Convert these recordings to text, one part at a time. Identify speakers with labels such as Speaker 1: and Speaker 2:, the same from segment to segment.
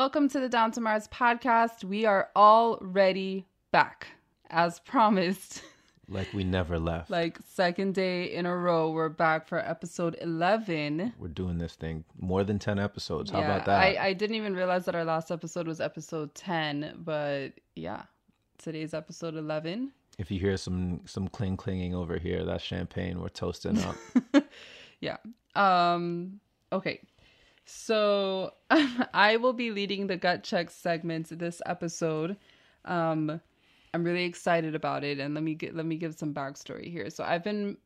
Speaker 1: Welcome to the Down to Mars podcast. We are already back, as promised.
Speaker 2: Like we never left.
Speaker 1: Like second day in a row, we're back for episode eleven.
Speaker 2: We're doing this thing more than ten episodes. How
Speaker 1: yeah,
Speaker 2: about that?
Speaker 1: I, I didn't even realize that our last episode was episode ten, but yeah, today's episode eleven.
Speaker 2: if you hear some some cling clinging over here, that's champagne. We're toasting up.
Speaker 1: Yeah. Um. Okay. So I will be leading the gut check segment this episode. Um, I'm really excited about it, and let me get let me give some backstory here. So I've been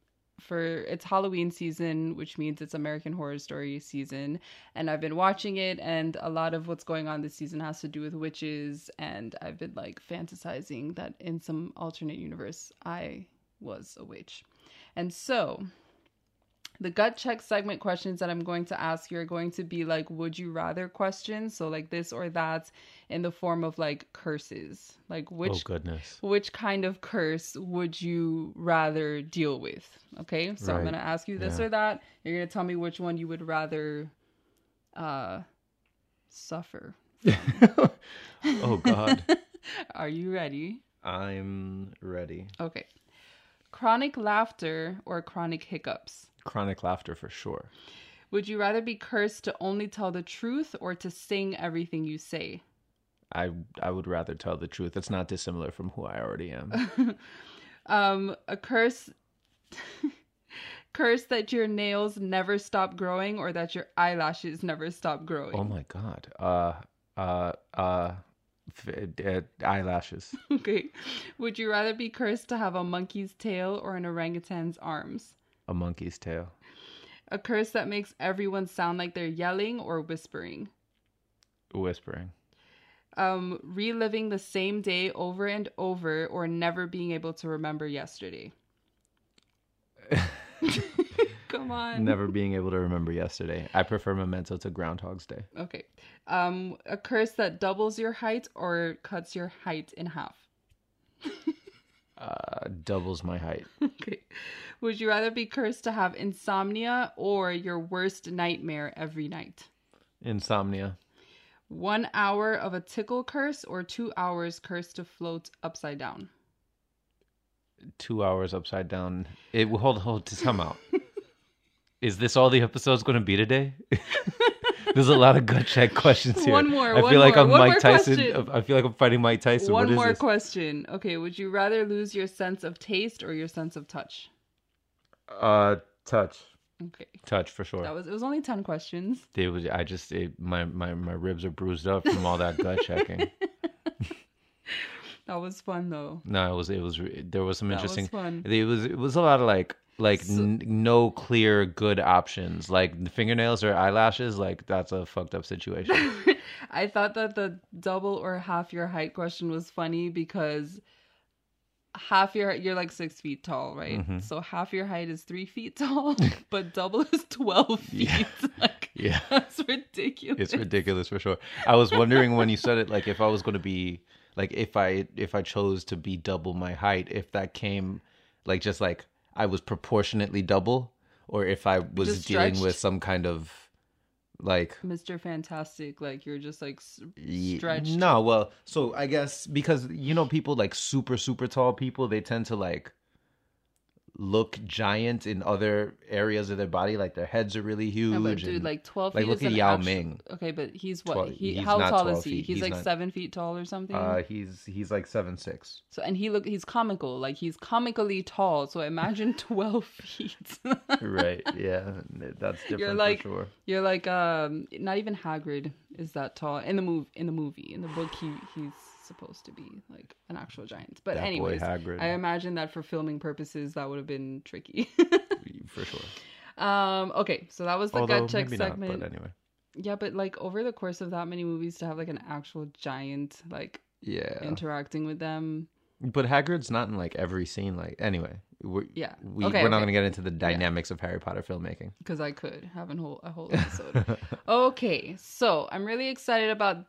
Speaker 1: for it's Halloween season, which means it's American Horror Story season, and I've been watching it, and a lot of what's going on this season has to do with witches, and I've been like fantasizing that in some alternate universe I was a witch, and so the gut check segment questions that I'm going to ask you are going to be like would you rather questions? So like this or that in the form of like curses. Like
Speaker 2: oh
Speaker 1: which
Speaker 2: goodness.
Speaker 1: which kind of curse would you rather deal with? Okay so i'm going to ask you this
Speaker 2: Yeah.
Speaker 1: or that. You're going to tell me which one you would rather uh suffer
Speaker 2: oh God.
Speaker 1: are you ready?
Speaker 2: I'm ready.
Speaker 1: okay. Chronic laughter or chronic hiccups
Speaker 2: Chronic laughter for sure.
Speaker 1: Would you rather be cursed to only tell the truth or to sing everything you say?
Speaker 2: I I would rather tell the truth. It's not dissimilar from who I already am.
Speaker 1: um, a curse curse that your nails never stop growing or that your eyelashes never stop growing.
Speaker 2: oh my God. Uh uh uh, f- uh eyelashes.
Speaker 1: Okay. Would you rather be cursed to have a monkey's tail or an orangutan's arms?
Speaker 2: A monkey's tail.
Speaker 1: A curse that makes everyone sound like they're yelling or whispering.
Speaker 2: Whispering.
Speaker 1: Um, reliving the same day over and over or never being able to remember yesterday. Come on.
Speaker 2: Never being able to remember yesterday. I prefer Memento to Groundhog's Day.
Speaker 1: Okay. Um, a curse that doubles your height or cuts your height in half.
Speaker 2: Uh, doubles my height.
Speaker 1: Okay. Would you rather be cursed to have insomnia or your worst nightmare every night?
Speaker 2: Insomnia.
Speaker 1: One hour of a tickle curse or two hours cursed to float upside down?
Speaker 2: two hours upside down. It hold hold to come out. Is this all the episode's going to be today? There's a lot of gut check questions here.
Speaker 1: One more,
Speaker 2: I
Speaker 1: one
Speaker 2: feel like
Speaker 1: more,
Speaker 2: I'm
Speaker 1: one
Speaker 2: Mike Tyson.
Speaker 1: question.
Speaker 2: I feel like I'm fighting Mike Tyson.
Speaker 1: One
Speaker 2: what is
Speaker 1: more
Speaker 2: this?
Speaker 1: question. Okay. Would you rather lose your sense of taste or your sense of touch?
Speaker 2: uh, touch,
Speaker 1: Okay.
Speaker 2: touch for sure.
Speaker 1: That was it was only 10 questions.
Speaker 2: It was. I just it, my my my ribs are bruised up from all that gut checking.
Speaker 1: That was fun though.
Speaker 2: No, it was it was there was some
Speaker 1: That was
Speaker 2: interesting.
Speaker 1: fun.
Speaker 2: It was it was a lot of like like
Speaker 1: So-
Speaker 2: n- no clear good options. Like fingernails or eyelashes. Like that's a fucked up situation.
Speaker 1: I thought that the double or half your height question was funny because half your you're like six feet tall, right?
Speaker 2: Mhm.
Speaker 1: So half your height is three feet tall, but double is twelve feet.
Speaker 2: Yeah.
Speaker 1: Like
Speaker 2: yeah.
Speaker 1: that's ridiculous.
Speaker 2: it's ridiculous for sure. I was wondering when you said it, like if I was going to be like if I if I chose to be double my height, if that came like just like I was proportionately double, or if I was dealing with some kind of like
Speaker 1: Mr. Fantastic, like you're just like stretched.
Speaker 2: No, well, so I guess because you know people like super super tall people, they tend to like look giant in other areas of their body, like their heads are really huge.
Speaker 1: No, but dude,
Speaker 2: and-
Speaker 1: like twelve
Speaker 2: like,
Speaker 1: feet.
Speaker 2: look
Speaker 1: is
Speaker 2: at Yao
Speaker 1: actu-
Speaker 2: Ming.
Speaker 1: Okay, but he's what?
Speaker 2: Twelve-
Speaker 1: he
Speaker 2: he's
Speaker 1: how tall
Speaker 2: 12
Speaker 1: is he? He's,
Speaker 2: He's
Speaker 1: like
Speaker 2: not-
Speaker 1: seven feet tall or something.
Speaker 2: uh, he's he's like seven six.
Speaker 1: so and he look he's comical, like he's comically tall. So imagine twelve feet.
Speaker 2: right? Yeah, that's different
Speaker 1: like-
Speaker 2: for sure.
Speaker 1: You're like um not even Hagrid is that tall in the move in the movie in the book he he's supposed to be like an actual giant. But
Speaker 2: That
Speaker 1: anyways,
Speaker 2: boy
Speaker 1: I imagine that for filming purposes that would have been tricky.
Speaker 2: for sure.
Speaker 1: um okay, so that was the
Speaker 2: Although
Speaker 1: gut check segment.
Speaker 2: not, but anyway,
Speaker 1: Yeah, but like over the course of that many movies to have like an actual giant like
Speaker 2: yeah.
Speaker 1: interacting with them.
Speaker 2: But Hagrid's not in like every scene. Like anyway, we're,
Speaker 1: Yeah.
Speaker 2: we,
Speaker 1: Okay,
Speaker 2: we're not going to get into the dynamics of Harry Potter filmmaking.
Speaker 1: because I could have a whole a whole episode. okay, so I'm really excited about.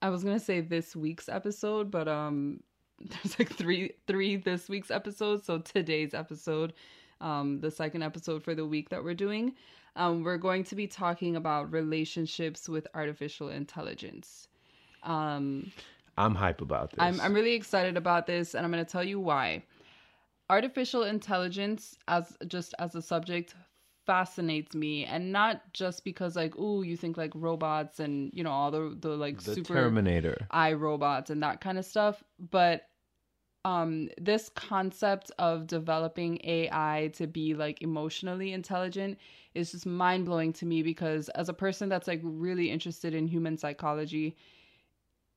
Speaker 1: I was gonna say this week's episode, but um, there's like three three this week's episodes. So today's episode, um, the second episode for the week that we're doing, um, we're going to be talking about relationships with artificial intelligence. Um,
Speaker 2: I'm hype about this.
Speaker 1: I'm I'm really excited about this, and I'm going to tell you why. Artificial intelligence, as just as a subject, fascinates me, and not just because like, oh, you think like robots and you know all the the like
Speaker 2: the
Speaker 1: super
Speaker 2: Terminator.
Speaker 1: i robots and that kind of stuff, but um this concept of developing AI to be like emotionally intelligent is just mind blowing to me because as a person that's like really interested in human psychology,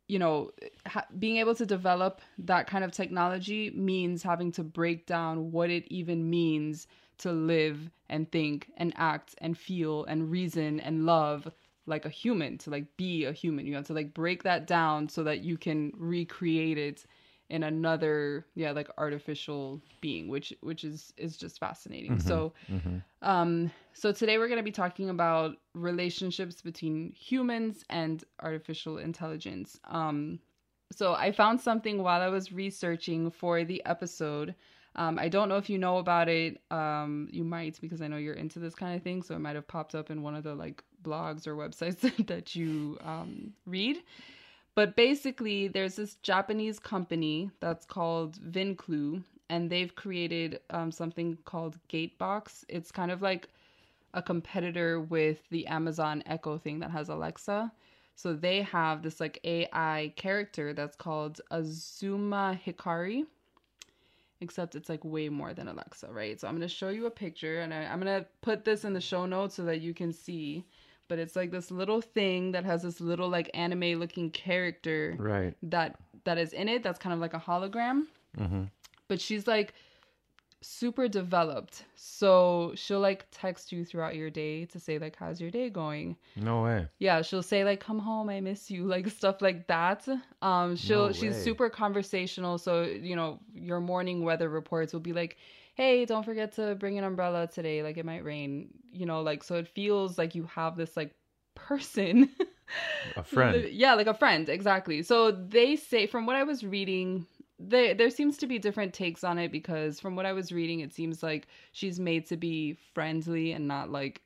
Speaker 1: you know, ha- being able to develop that kind of technology means having to break down what it even means to live and think and act and feel and reason and love like a human to like be a human you have to like break that down so that you can recreate it in another yeah like artificial being which which is is just fascinating. So um so today we're going to be talking about relationships between humans and artificial intelligence. Um so i found something while i was researching for the episode um, I don't know if you know about it. Um, you might because I know you're into this kind of thing, so it might have popped up in one of the like blogs or websites that you um, read. But basically, there's this Japanese company that's called Vinclu, and they've created um, something called Gatebox. It's kind of like a competitor with the Amazon Echo thing that has Alexa. So they have this like AI character that's called Azuma Hikari except it's like way more than Alexa, right? So I'm gonna show you a picture, and I, I'm gonna put this in the show notes so that you can see. But it's like this little thing that has this little like anime looking character
Speaker 2: Right.
Speaker 1: that that is in it. That's kind of like a hologram.
Speaker 2: Mm-hmm.
Speaker 1: But she's like super developed, so she'll like text you throughout your day to say like, "How's your day going?"
Speaker 2: No way.
Speaker 1: Yeah, she'll say like come home, I miss you, like stuff like that. Um she'll
Speaker 2: No
Speaker 1: she's super conversational, so you know, your morning weather reports will be like, "Hey, don't forget to bring an umbrella today, like it might rain." You know, like so it feels like you have this like person
Speaker 2: A friend.
Speaker 1: yeah, like a friend, exactly. So they say from what I was reading, they, there seems to be different takes on it because from what I was reading, it seems like she's made to be friendly and not like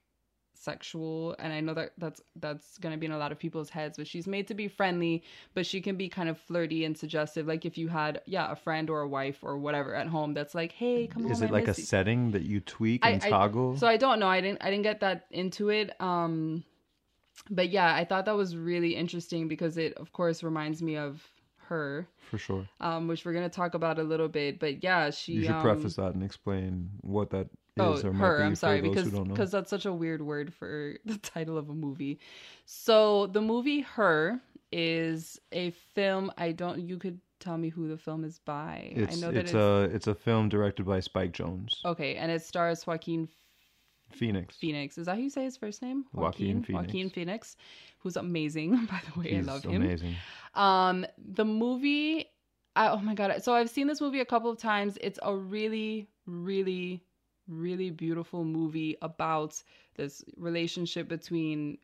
Speaker 1: sexual and i know that that's that's going to be in a lot of people's heads but she's made to be friendly but she can be kind of flirty and suggestive like if you had yeah a friend or a wife or whatever at home that's like hey come on.
Speaker 3: Is
Speaker 1: home
Speaker 3: it
Speaker 1: I
Speaker 3: like a
Speaker 1: you."
Speaker 3: setting that you tweak and
Speaker 1: I-
Speaker 3: toggle?
Speaker 1: So I don't know. I didn't I didn't get that into it. Um but yeah, I thought that was really interesting because it of course reminds me of her,
Speaker 3: for sure.
Speaker 1: um, which we're gonna talk about a little bit. But yeah, she
Speaker 3: You should
Speaker 1: um,
Speaker 3: preface that and explain what that is.
Speaker 1: Oh, her. I'm sorry because because that's such a weird word for the title of a movie. So the movie Her is a film. I don't. You could tell me who the film is by.
Speaker 3: it's
Speaker 1: I know that
Speaker 3: it's
Speaker 1: it's,
Speaker 3: a it's a film directed by Spike Jonze,
Speaker 1: okay, and it stars Joaquin
Speaker 3: Phoenix.
Speaker 1: Phoenix. Is that how you say his first name?
Speaker 3: Joaquin Phoenix.
Speaker 1: Joaquin Phoenix, who's amazing, by the way.
Speaker 3: He's
Speaker 1: I love him.
Speaker 3: amazing.
Speaker 1: Um, the movie, I, oh my god! So I've seen this movie a couple of times. It's a really, really, really beautiful movie about this relationship between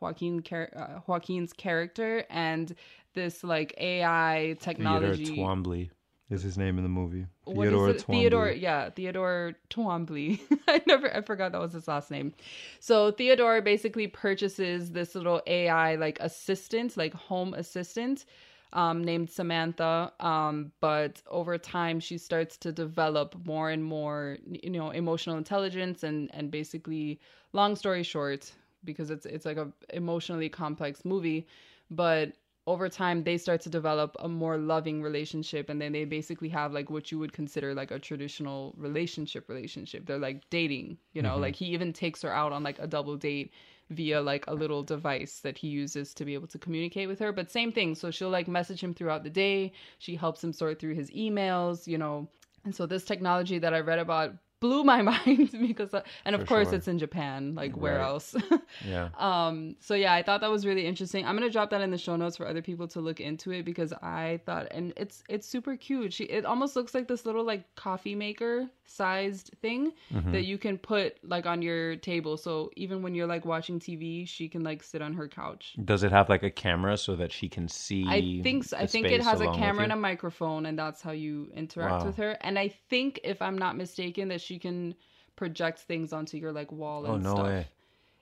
Speaker 1: Joaquin, uh, Joaquin's character and this like AI technology.
Speaker 3: Twombly is his name in the movie.
Speaker 1: What is
Speaker 3: Theodore.
Speaker 1: Theodore, yeah, Theodore Twombly. I never, I forgot that was his last name. So Theodore basically purchases this little AI like assistant, like home assistant, um, named Samantha. Um, but over time, she starts to develop more and more, you know, emotional intelligence, and and basically, long story short, because it's it's like a emotionally complex movie, but over time they start to develop a more loving relationship and then they basically have like what you would consider like a traditional relationship relationship. They're like dating you know? Mm-hmm. Like he even takes her out on like a double date via like a little device that he uses to be able to communicate with her. But same thing so she'll like message him throughout the day. She helps him sort through his emails you know? And so this technology that i read about blew my mind because uh, and of
Speaker 3: For
Speaker 1: course
Speaker 3: sure.
Speaker 1: it's in japan like where
Speaker 3: Right.
Speaker 1: else
Speaker 3: Yeah.
Speaker 1: um so yeah i thought that was really interesting i'm gonna drop that in the show notes for other people to look into it because i thought and it's it's super cute she it almost looks like this little like coffee maker sized thing
Speaker 3: Mm-hmm.
Speaker 1: that you can put like on your table so even when you're like watching tv she can like sit on her couch
Speaker 2: Does it have like a camera so that she can see?
Speaker 1: I think so. I think it has a camera and a microphone, and that's how you interact
Speaker 2: Wow.
Speaker 1: with her. And I think, if I'm not mistaken, that she can project things onto your like wall oh, and
Speaker 2: Oh, no
Speaker 1: stuff.
Speaker 2: way.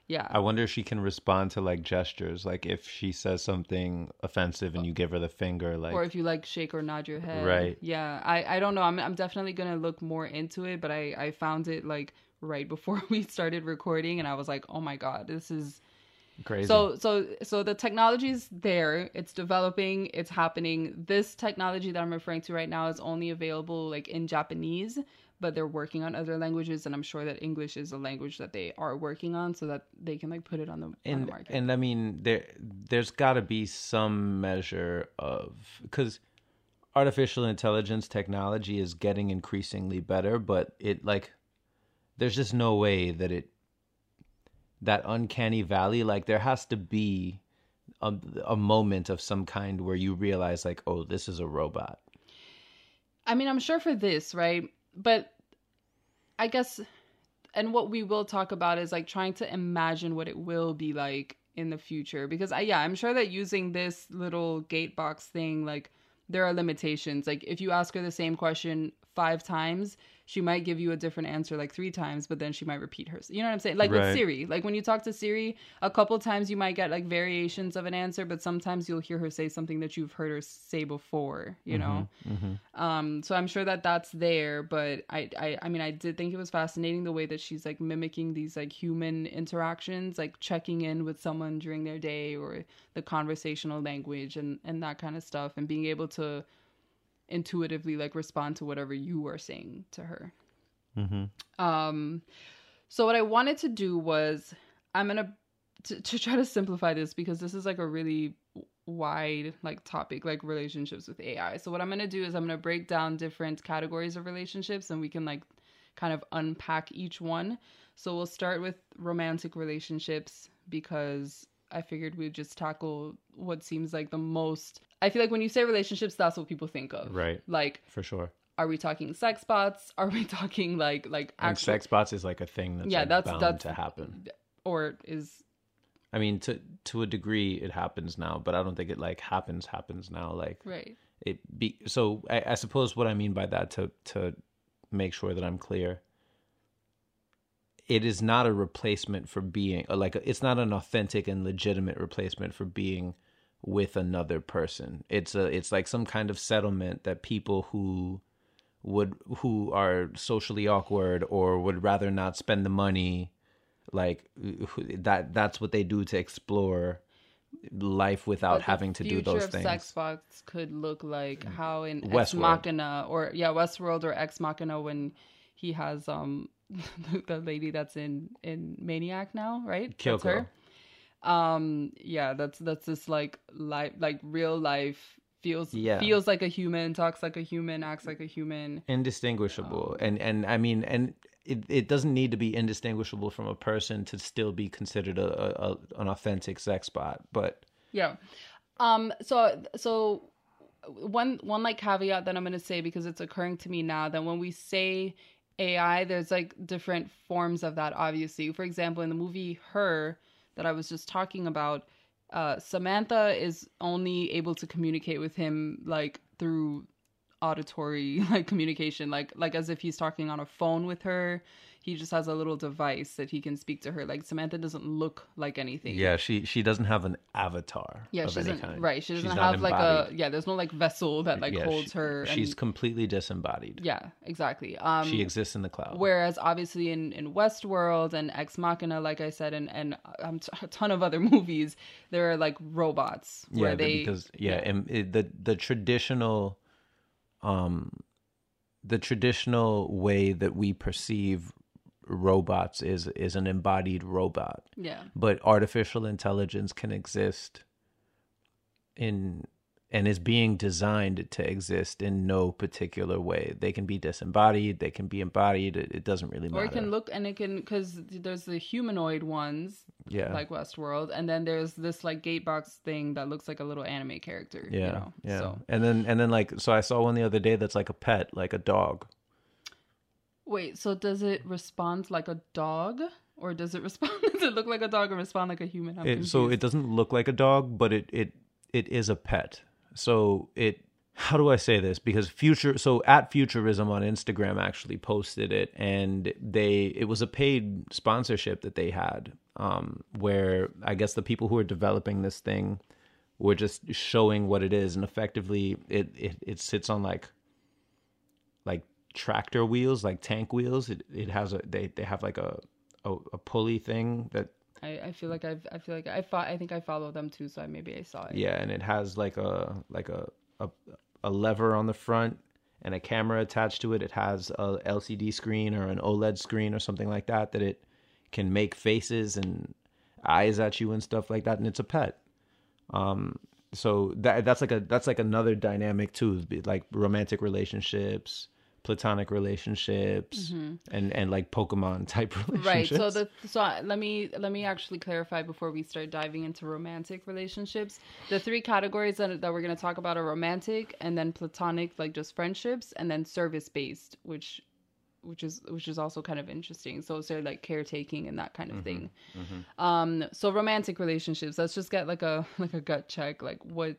Speaker 1: Yeah.
Speaker 2: I wonder if she can respond to like gestures, like if she says something offensive and you give her the finger, like
Speaker 1: or if you like shake or nod your head.
Speaker 2: Right.
Speaker 1: Yeah. I, I don't know. I'm I'm definitely gonna look more into it, but I, I found it like right before we started recording and I was like, Oh my god, this is
Speaker 2: crazy.
Speaker 1: so so so the technology's there, it's developing, it's happening. This technology that I'm referring to right now is only available like in Japanese, but they're working on other languages and I'm sure that English is a language that they are working on so that they can like put it on the, on the market.
Speaker 2: and I mean there there's got to be some measure of because artificial intelligence technology is getting increasingly better, but it like there's just no way that it that uncanny valley like there has to be a, a moment of some kind where you realize like oh this is a robot
Speaker 1: I mean, I'm sure for this, right? But I guess, and what we will talk about is like trying to imagine what it will be like in the future. Because I, yeah, I'm sure that using this little Gatebox thing, like there are limitations. Like if you ask her the same question five times, she might give you a different answer like three times, but then she might repeat hers. You know what I'm saying? Like with Siri, like when you talk to Siri, a couple times you might get like variations of an answer, but sometimes you'll hear her say something that you've heard her say before. You know. Um, so I'm sure that that's there, but I, I, I mean, I did think it was fascinating the way that she's like mimicking these like human interactions, like checking in with someone during their day or the conversational language and and that kind of stuff, and being able to intuitively like respond to whatever you are saying to her. Um, so what I wanted to do was I'm gonna to, to try to simplify this because this is like a really wide like topic like relationships with AI. So what I'm going to do is I'm going to break down different categories of relationships and we can like kind of unpack each one. So we'll start with romantic relationships because I figured we'd just tackle what seems like the most I feel like when you say relationships that's what people think of.
Speaker 2: Right.
Speaker 1: Like
Speaker 2: for sure
Speaker 1: are we talking sex bots? Are we talking like like
Speaker 2: and sex bots is like a thing that's
Speaker 1: Yeah,
Speaker 2: like,
Speaker 1: that's-
Speaker 2: bound
Speaker 1: that's-
Speaker 2: to happen
Speaker 1: or is
Speaker 2: I mean, to to a degree, it happens now, but I don't think it like happens happens now. Like
Speaker 1: right.
Speaker 2: it be so. I, I suppose what I mean by that to to make sure that I'm clear, it is not a replacement for being like it's not an authentic and legitimate replacement for being with another person. It's a it's like some kind of settlement that people who would who are socially awkward or would rather not spend the money like that that's what they do to explore life without
Speaker 1: But
Speaker 2: having to do those
Speaker 1: of
Speaker 2: things
Speaker 1: sex bots could look like how in Ex Machina or yeah Westworld or Ex Machina when he has um the lady that's in in Maniac now right that's
Speaker 2: Kyoko.
Speaker 1: Um yeah that's that's this like life like real life feels
Speaker 2: Yeah.
Speaker 1: feels like a human talks like a human acts like a human
Speaker 2: indistinguishable
Speaker 1: Um,
Speaker 2: and and i mean and it, it doesn't need to be indistinguishable from a person to still be considered a, a, a an authentic sex bot but
Speaker 1: Yeah. Um so so one one like caveat that I'm going to say because it's occurring to me now that when we say AI there's like different forms of that obviously. For example, in the movie Her that I was just talking about, uh Samantha is only able to communicate with him like through auditory like communication like like as if he's talking on a phone with her. He just has a little device that he can speak to her. Like Samantha doesn't look like anything.
Speaker 2: yeah she she doesn't have an avatar
Speaker 1: Yeah,
Speaker 2: of
Speaker 1: she doesn't.
Speaker 2: kind
Speaker 1: Right, she doesn't
Speaker 2: not
Speaker 1: have like a yeah. There's no like vessel that like
Speaker 2: Yeah,
Speaker 1: holds
Speaker 2: she-
Speaker 1: her. And,
Speaker 2: she's completely disembodied
Speaker 1: yeah, exactly. Um,
Speaker 2: she exists in the cloud
Speaker 1: whereas obviously in in Westworld and Ex Machina, like I said, and and um, t- a ton of other movies, there are like robots where
Speaker 2: yeah
Speaker 1: they
Speaker 2: because yeah, And it, the the traditional um the traditional way that we perceive robots is is an embodied robot.
Speaker 1: Yeah.
Speaker 2: But artificial intelligence can exist in and is being designed to exist in no particular way. They can be disembodied, they can be embodied. It, it doesn't really matter.
Speaker 1: or it can look and it can because there's the humanoid ones
Speaker 2: yeah,
Speaker 1: like Westworld, and then there's this like gatebox thing that looks like a little anime character.
Speaker 2: yeah,
Speaker 1: you know?
Speaker 2: yeah.
Speaker 1: So
Speaker 2: And then and then like so I saw one the other day that's like a pet, like a dog.
Speaker 1: wait, so does it respond like a dog? Or does it respond? Does it look like a dog or respond like a human?
Speaker 2: It, so it doesn't look like a dog, but it it it is a pet. So it how do I say this? Because future so at Futurism on Instagram actually posted it and they it was a paid sponsorship that they had. um, where I guess the people who are developing this thing were just showing what it is, and effectively it it, it sits on like like tractor wheels, like tank wheels. It it has a they they have like a a, a pulley thing that
Speaker 1: I, I feel like I've I feel like I I think I follow them too, so I, maybe I saw it.
Speaker 2: yeah, and it has like a like a a, a lever on the front and a camera attached to it. It has a LCD screen or an OLED screen or something like that that it can make faces and eyes at you and stuff like that, and it's a pet. Um, so that that's like a that's like another dynamic too, like romantic relationships, platonic relationships, mm-hmm. and and like Pokemon type relationships.
Speaker 1: Right. So the so let me let me actually clarify before we start diving into romantic relationships. The three categories that that we're going to talk about are romantic and then platonic like just friendships and then service based which which is which is also kind of interesting. So it's like caretaking and that kind of mm-hmm, thing. Mm-hmm. Um so romantic relationships, let's just get like a like a gut check like what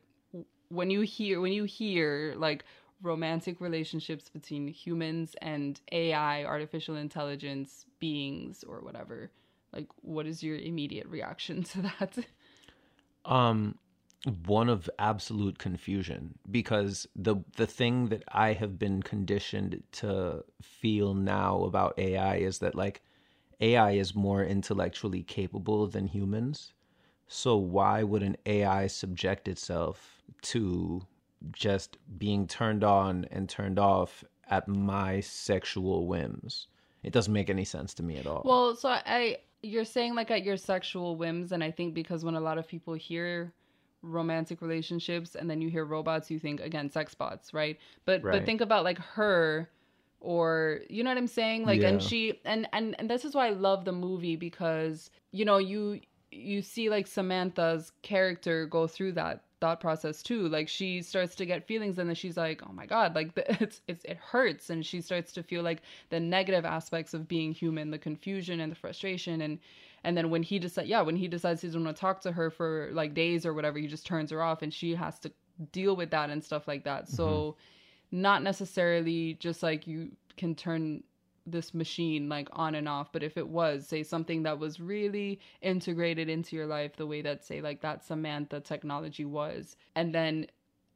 Speaker 1: when you hear when you hear like romantic relationships between humans and AI, artificial intelligence beings or whatever, like what is your immediate reaction to that?
Speaker 2: um one of absolute confusion because the the thing that I have been conditioned to feel now about AI is that like AI is more intellectually capable than humans. So why would an AI subject itself to just being turned on and turned off at my sexual whims? It doesn't make any sense to me at all.
Speaker 1: Well, so I, you're saying like at your sexual whims, and I think because when a lot of people hear romantic relationships and then you hear robots, you think again sex bots, right? But but think about like her or you know what I'm saying? Like and she and, and and this is why I love the movie because you know you you see like Samantha's character go through that thought process too. Like she starts to get feelings and then she's like oh my god like it's, it's it hurts. And she starts to feel like the negative aspects of being human the confusion and the frustration. And and then when he decides yeah when he decides he doesn't want to talk to her for like days or whatever he just turns her off and she has to deal with that and stuff like that. So mm-hmm. not necessarily just like you can turn this machine like on and off. But if it was say something that was really integrated into your life the way that say like that samantha technology was and then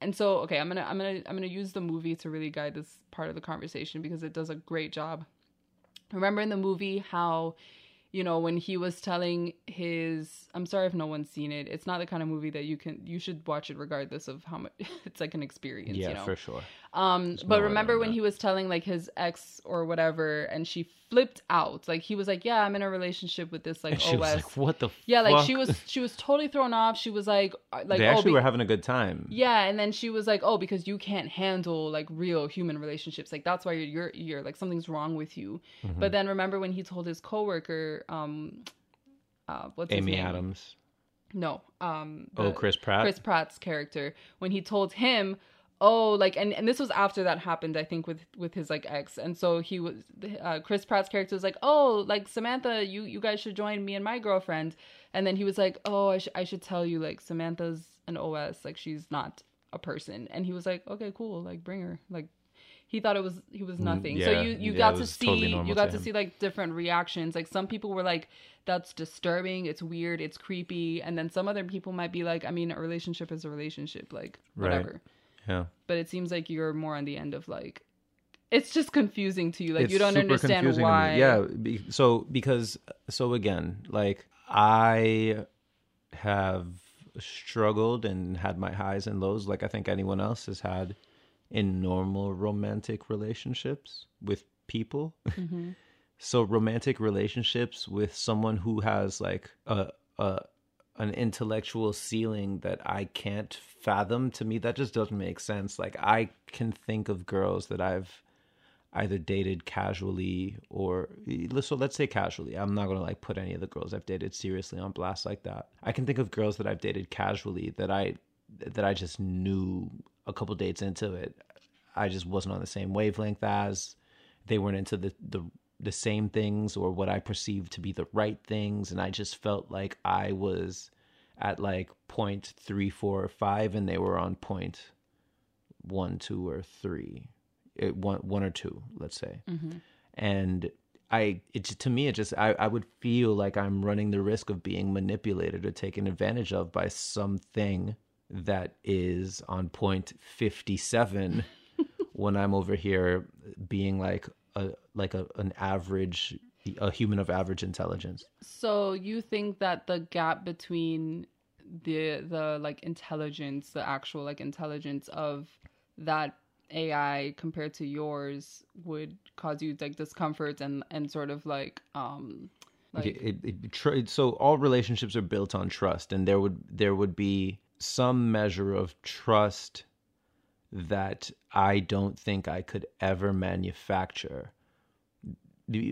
Speaker 1: and so okay i'm gonna i'm gonna i'm gonna use the movie to really guide this part of the conversation because it does a great job. Remember in the movie how you know when he was telling his i'm sorry if no one's seen it it's not the kind of movie that you can you should watch it regardless of how much it's like an experience
Speaker 2: yeah,
Speaker 1: you know
Speaker 2: for sure.
Speaker 1: um, but remember when
Speaker 2: that.
Speaker 1: he was telling like his ex or whatever, and she flipped out. Like he was like, "Yeah, I'm in a relationship with this like
Speaker 2: And she
Speaker 1: OS."
Speaker 2: was like, "What the?
Speaker 1: yeah, like she was she was totally thrown off. She was like, uh, like
Speaker 2: they
Speaker 1: oh,
Speaker 2: actually
Speaker 1: be-
Speaker 2: were having a good time.
Speaker 1: yeah, and then she was like, "Oh, because you can't handle like real human relationships. Like that's why you're you're, you're like something's wrong with you."
Speaker 2: Mm-hmm.
Speaker 1: But then remember when he told his coworker, um, uh, what's
Speaker 2: Amy? Adams.
Speaker 1: No, um,
Speaker 2: Oh, Chris Pratt.
Speaker 1: Chris Pratt's character when he told him, "Oh, like," and and this was after that happened, I think, with with his like ex, and so he was uh, Chris Pratt's character was like, "Oh, like Samantha, you you guys should join me and my girlfriend," and then he was like, "Oh, I should I should tell you, like Samantha's an OS, like she's not a person," and he was like, "Okay, cool, like bring her, like." He thought it was he was nothing. so
Speaker 2: Mm,
Speaker 1: you you
Speaker 2: yeah,
Speaker 1: got to see
Speaker 2: totally
Speaker 1: you got
Speaker 2: to
Speaker 1: to see like different reactions. Like some people were like, "That's disturbing. It's weird. It's creepy," and then some other people might be like, "I mean, a relationship is a relationship. Like
Speaker 2: Right.
Speaker 1: whatever."
Speaker 2: Yeah.
Speaker 1: But it seems like you're more on the end of like, it's just confusing to you. Like
Speaker 2: It's
Speaker 1: you don't understand
Speaker 2: confusing to me.
Speaker 1: why.
Speaker 2: Yeah. So because so again, like I have struggled and had my highs and lows, like I think anyone else has had in normal romantic relationships with people.
Speaker 1: Mm-hmm.
Speaker 2: so romantic relationships with someone who has like a a an intellectual ceiling that I can't fathom to me that just doesn't make sense like I can think of girls that I've either dated casually or so let's say casually I'm not going to like put any of the girls I've dated seriously on blast like that I can think of girls that I've dated casually that I that I just knew a couple dates into it I just wasn't on the same wavelength as they weren't into the the the same things or what I perceived to be the right things, and I just felt like I was at like point three, four, or five, and they were on point one, two, or three, it, one, one or two, let's say, mm-hmm. and I it to me it just I, I would feel like I'm running the risk of being manipulated or taken advantage of by something that is on point 57 when I'm over here being like a like a an average a human of average intelligence.
Speaker 1: So you think that the gap between the the like intelligence, the actual like intelligence of that AI compared to yours would cause you like discomfort and and sort of like um like
Speaker 2: it, it, it, so all relationships are built on trust and there would there would be some measure of trust that I don't think I could ever manufacture.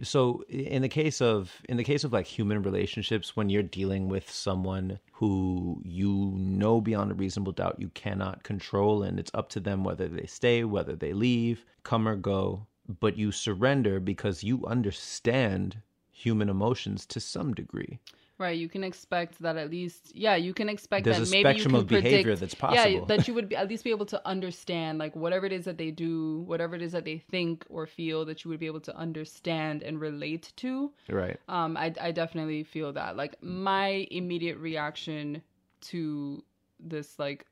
Speaker 2: So in the case of in the case of like human relationships when you're dealing with someone who you know beyond a reasonable doubt you cannot control and it's up to them whether they stay whether they leave come or go but you surrender because you understand human emotions to some degree
Speaker 1: Right, you can expect that at least, yeah, you can expect
Speaker 2: There's
Speaker 1: that maybe
Speaker 2: spectrum
Speaker 1: you can
Speaker 2: of behavior
Speaker 1: predict,
Speaker 2: that's possible.
Speaker 1: Yeah, that you would be, at least be able to understand, like whatever it is that they do, whatever it is that they think or feel, that you would be able to understand and relate to.
Speaker 2: right
Speaker 1: Um, I I definitely feel that. Like my immediate reaction to this, like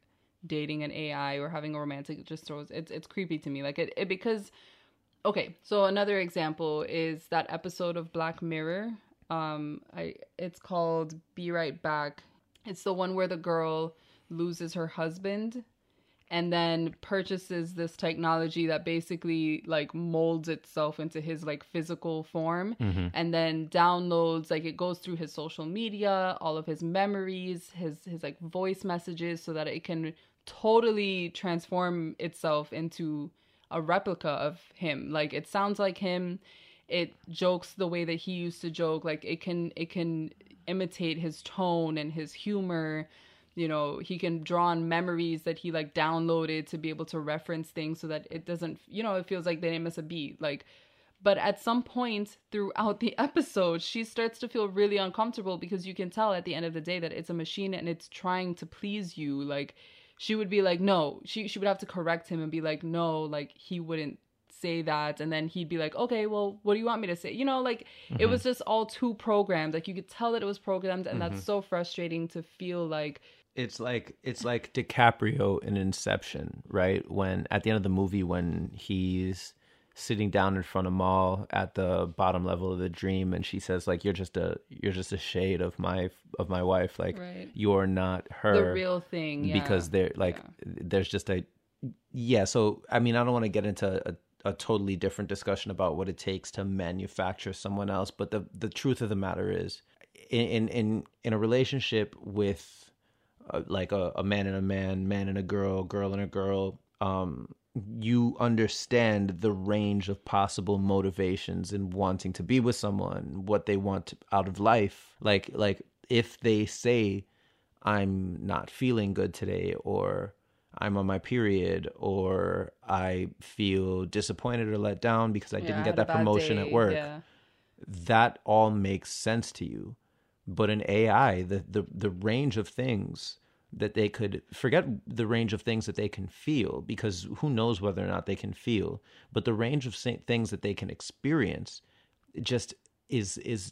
Speaker 1: dating an AI or having a romantic, just throws it's it's creepy to me. Like it, it because okay so another example is that episode of black mirror um i it's called be right back. It's the one where the girl loses her husband and then purchases this technology that basically like molds itself into his like physical form and then downloads like it goes through his social media all of his memories his his like voice messages so that it can totally transform itself into a replica of him. Like it sounds like him it jokes the way that he used to joke like it can it can imitate his tone and his humor. You know he can draw on memories that he like downloaded to be able to reference things so that it doesn't you know it feels like they didn't miss a beat like. But at some point throughout the episode she starts to feel really uncomfortable because you can tell at the end of the day that it's a machine and it's trying to please you. Like she would be like no she she would have to correct him and be like no like he wouldn't say that and then he'd be like okay well what do you want me to say? You know like it mm-hmm. was just all too programmed. Like you could tell that it was programmed and that's mm-hmm. so frustrating to feel like
Speaker 2: it's like it's like DiCaprio in Inception, right? When at the end of the movie when he's sitting down in front of Mal at the bottom level of the dream and she says like you're just a you're just a shade of my of my wife. Like
Speaker 1: Right.
Speaker 2: you're not her.
Speaker 1: The real thing yeah.
Speaker 2: because they're like there's just a yeah so i mean i don't want to get into a, a totally different discussion about what it takes to manufacture someone else but the the truth of the matter is in in in, a relationship with uh, like a, a man and a man man and a girl girl and a girl um you understand the range of possible motivations in wanting to be with someone what they want out of life. Like like if they say I'm not feeling good today, or I'm on my period, or I feel disappointed or let down because I
Speaker 1: Yeah,
Speaker 2: didn't get that promotion
Speaker 1: day,
Speaker 2: at work.
Speaker 1: yeah.
Speaker 2: That all makes sense to you. But in AI, the, the, the range of things that they could forget the range of things that they can feel because who knows whether or not they can feel, but the range of things that they can experience just is is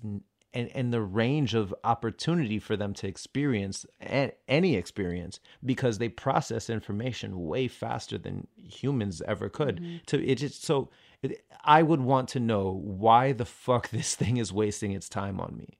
Speaker 2: and and the range of opportunity for them to experience any experience because they process information way faster than humans ever could. Mm-hmm. To it just so it, i would want to know why the fuck this thing is wasting its time on me.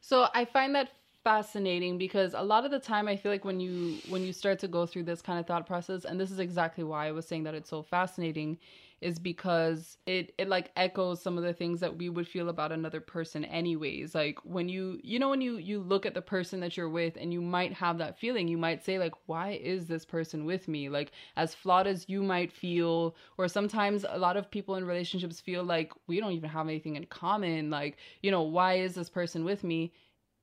Speaker 1: So I find that fascinating because a lot of the time I feel like when you when you start to go through this kind of thought process and this is exactly why I was saying that it's so fascinating is because it it like echoes some of the things that we would feel about another person anyways. Like when you you know when you you look at the person that you're with and you might have that feeling you might say like why is this person with me? Like as flawed as you might feel or sometimes a lot of people in relationships feel like we don't even have anything in common. Like you know why is this person with me?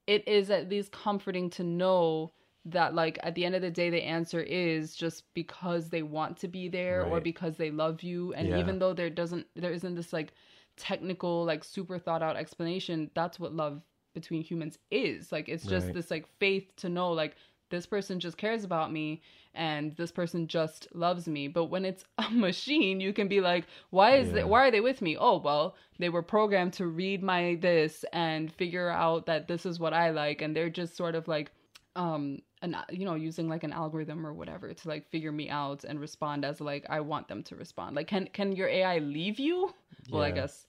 Speaker 1: It is at least comforting to know that like at the end of the day the answer is just because they want to be there or because they love you and
Speaker 2: Yeah.
Speaker 1: even though there doesn't there isn't this like technical like super thought out explanation that's what love between humans is like it's just
Speaker 2: Right.
Speaker 1: this like faith to know like this person just cares about me and this person just loves me. But when it's a machine, you can be like, why is
Speaker 2: Yeah.
Speaker 1: it why are they with me? Oh, well, they were programmed to read my this and figure out that this is what I like and they're just sort of like um an you know using like an algorithm or whatever to like figure me out and respond as like I want them to respond. Like can can your AI leave you? Well, I guess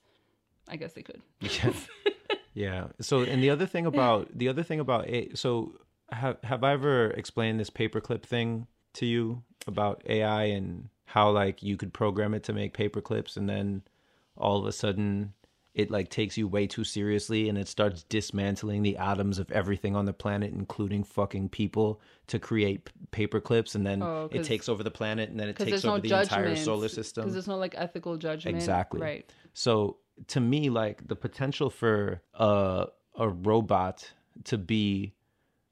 Speaker 1: I guess they could.
Speaker 2: Yeah. yeah. So, and the other thing about the other thing about a so have have I ever explained this paperclip thing to you about AI and how like you could program it to make paperclips and then all of a sudden it like takes you way too seriously and it starts dismantling the atoms of everything on the planet including fucking people to create p- paperclips and then
Speaker 1: Oh,
Speaker 2: it takes over the planet and then it takes
Speaker 1: there's no
Speaker 2: over the entire solar system
Speaker 1: Because there's no like ethical judgment.
Speaker 2: Exactly.
Speaker 1: Right.
Speaker 2: So to me, like the potential for a a robot to be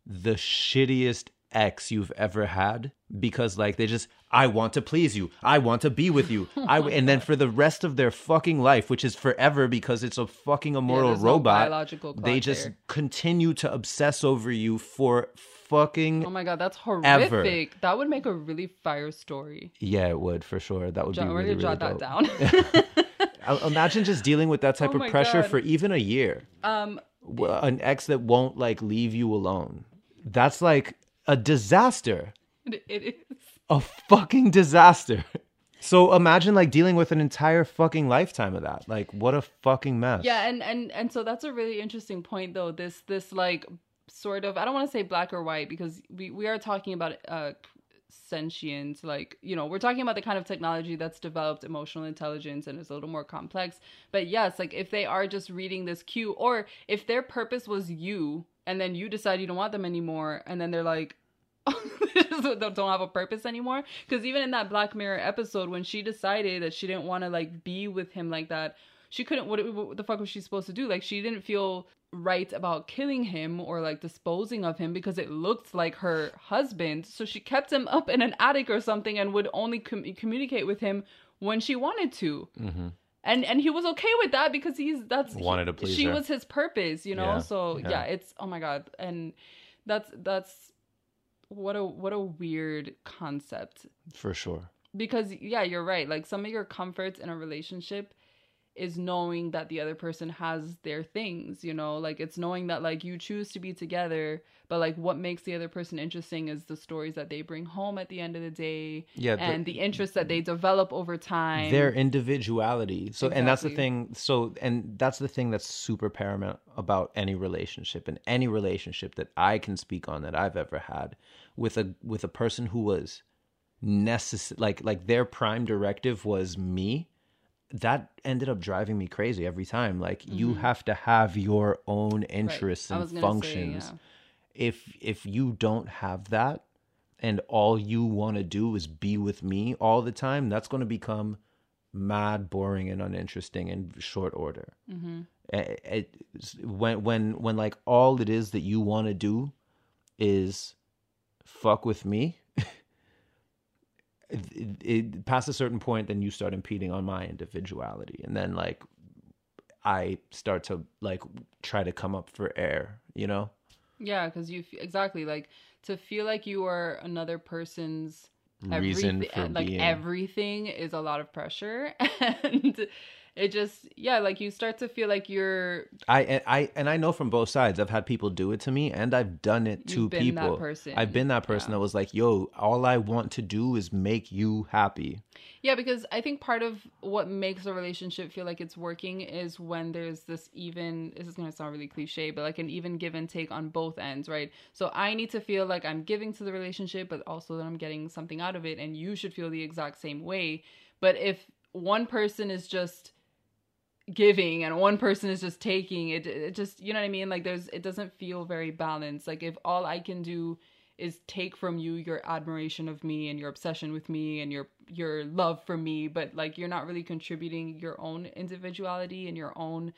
Speaker 2: the shittiest ex you've ever had because like they just I want to please you. I want to be with you. I and then for the rest of their fucking life, which is forever because it's a fucking immortal
Speaker 1: no
Speaker 2: robot,
Speaker 1: biological
Speaker 2: they just
Speaker 1: there.
Speaker 2: continue to obsess over you for fucking
Speaker 1: Oh my god, that's
Speaker 2: Ever.
Speaker 1: horrific. That would make a really fire story.
Speaker 2: yeah, it would for sure. That would
Speaker 1: Jo-
Speaker 2: be really, really
Speaker 1: jot
Speaker 2: dope.
Speaker 1: that down.
Speaker 2: Imagine just dealing with that type
Speaker 1: Oh
Speaker 2: of pressure
Speaker 1: God.
Speaker 2: for even a year.
Speaker 1: um,
Speaker 2: an ex that won't like leave you alone. That's like a disaster.
Speaker 1: it, is.
Speaker 2: A fucking disaster. So imagine like dealing with an entire fucking lifetime of that. Like what a fucking mess.
Speaker 1: Yeah, and and and so that's a really interesting point though. This this like sort of I don't want to say black or white because we we are talking about uh sentient like you know we're talking about the kind of technology that's developed emotional intelligence and is a little more complex but yes like if they are just reading this cue or if their purpose was you and then you decide you don't want them anymore and then they're like they don't have a purpose anymore? Because even in that black mirror episode when she decided that she didn't want to like be with him like that she couldn't what, what the fuck was she supposed to do? Like she didn't feel right about killing him or like disposing of him because it looked like her husband. So she kept him up in an attic or something and would only com- communicate with him when she wanted to.
Speaker 2: Mhm.
Speaker 1: And and he was okay with that because he's that's
Speaker 2: Wanted to please
Speaker 1: she
Speaker 2: her.
Speaker 1: was his purpose you know
Speaker 2: Yeah,
Speaker 1: so
Speaker 2: yeah.
Speaker 1: yeah it's oh my god and that's that's what a what a weird concept
Speaker 2: For sure.
Speaker 1: because yeah you're right like some of your comforts in a relationship is knowing that the other person has their things you know? Like it's knowing that like you choose to be together but like what makes the other person interesting is the stories that they bring home at the end of the day
Speaker 2: Yeah,
Speaker 1: and the interests that they develop over time.
Speaker 2: Their individuality. So and that's the thing so and that's the thing that's super paramount about any relationship and any relationship that I can speak on that I've ever had with a with a person who was necessary like like their prime directive was me that ended up driving me crazy every time like you have to have your own interests
Speaker 1: Mm-hmm.
Speaker 2: And
Speaker 1: gonna say,
Speaker 2: functions
Speaker 1: yeah.
Speaker 2: if if you don't have that and all you want to do is be with me all the time that's going to become mad boring and uninteresting in short order
Speaker 1: Mm-hmm.
Speaker 2: it, it- when when when like all it is that you want to do is fuck with me it, it, past a certain point then you start impeding on my individuality. And then like i start to like try to come up for air you know?
Speaker 1: Yeah, because you f- exactly like to feel like you are another person's
Speaker 2: reason for
Speaker 1: like
Speaker 2: being.
Speaker 1: everything is a lot of pressure, and it just yeah, like you start to feel like you're
Speaker 2: I and I and I know from both sides. I've had people do it to me, and I've done it to people.
Speaker 1: person.
Speaker 2: I've been that person
Speaker 1: Yeah.
Speaker 2: that was like, "Yo, all I want to do is make you happy."
Speaker 1: yeah. Because I think part of what makes a relationship feel like it's working is when there's this even. This is gonna sound really cliche, but like an even give and take on both ends, right? So I need to feel like I'm giving to the relationship, but also that I'm getting something out of it, and you should feel the exact same way. But if one person is just giving and one person is just taking it it just you know what i mean like there's it doesn't feel very balanced like if all i can do is take from you your admiration of me and your obsession with me and your your love for me but like you're not really contributing your own individuality and your own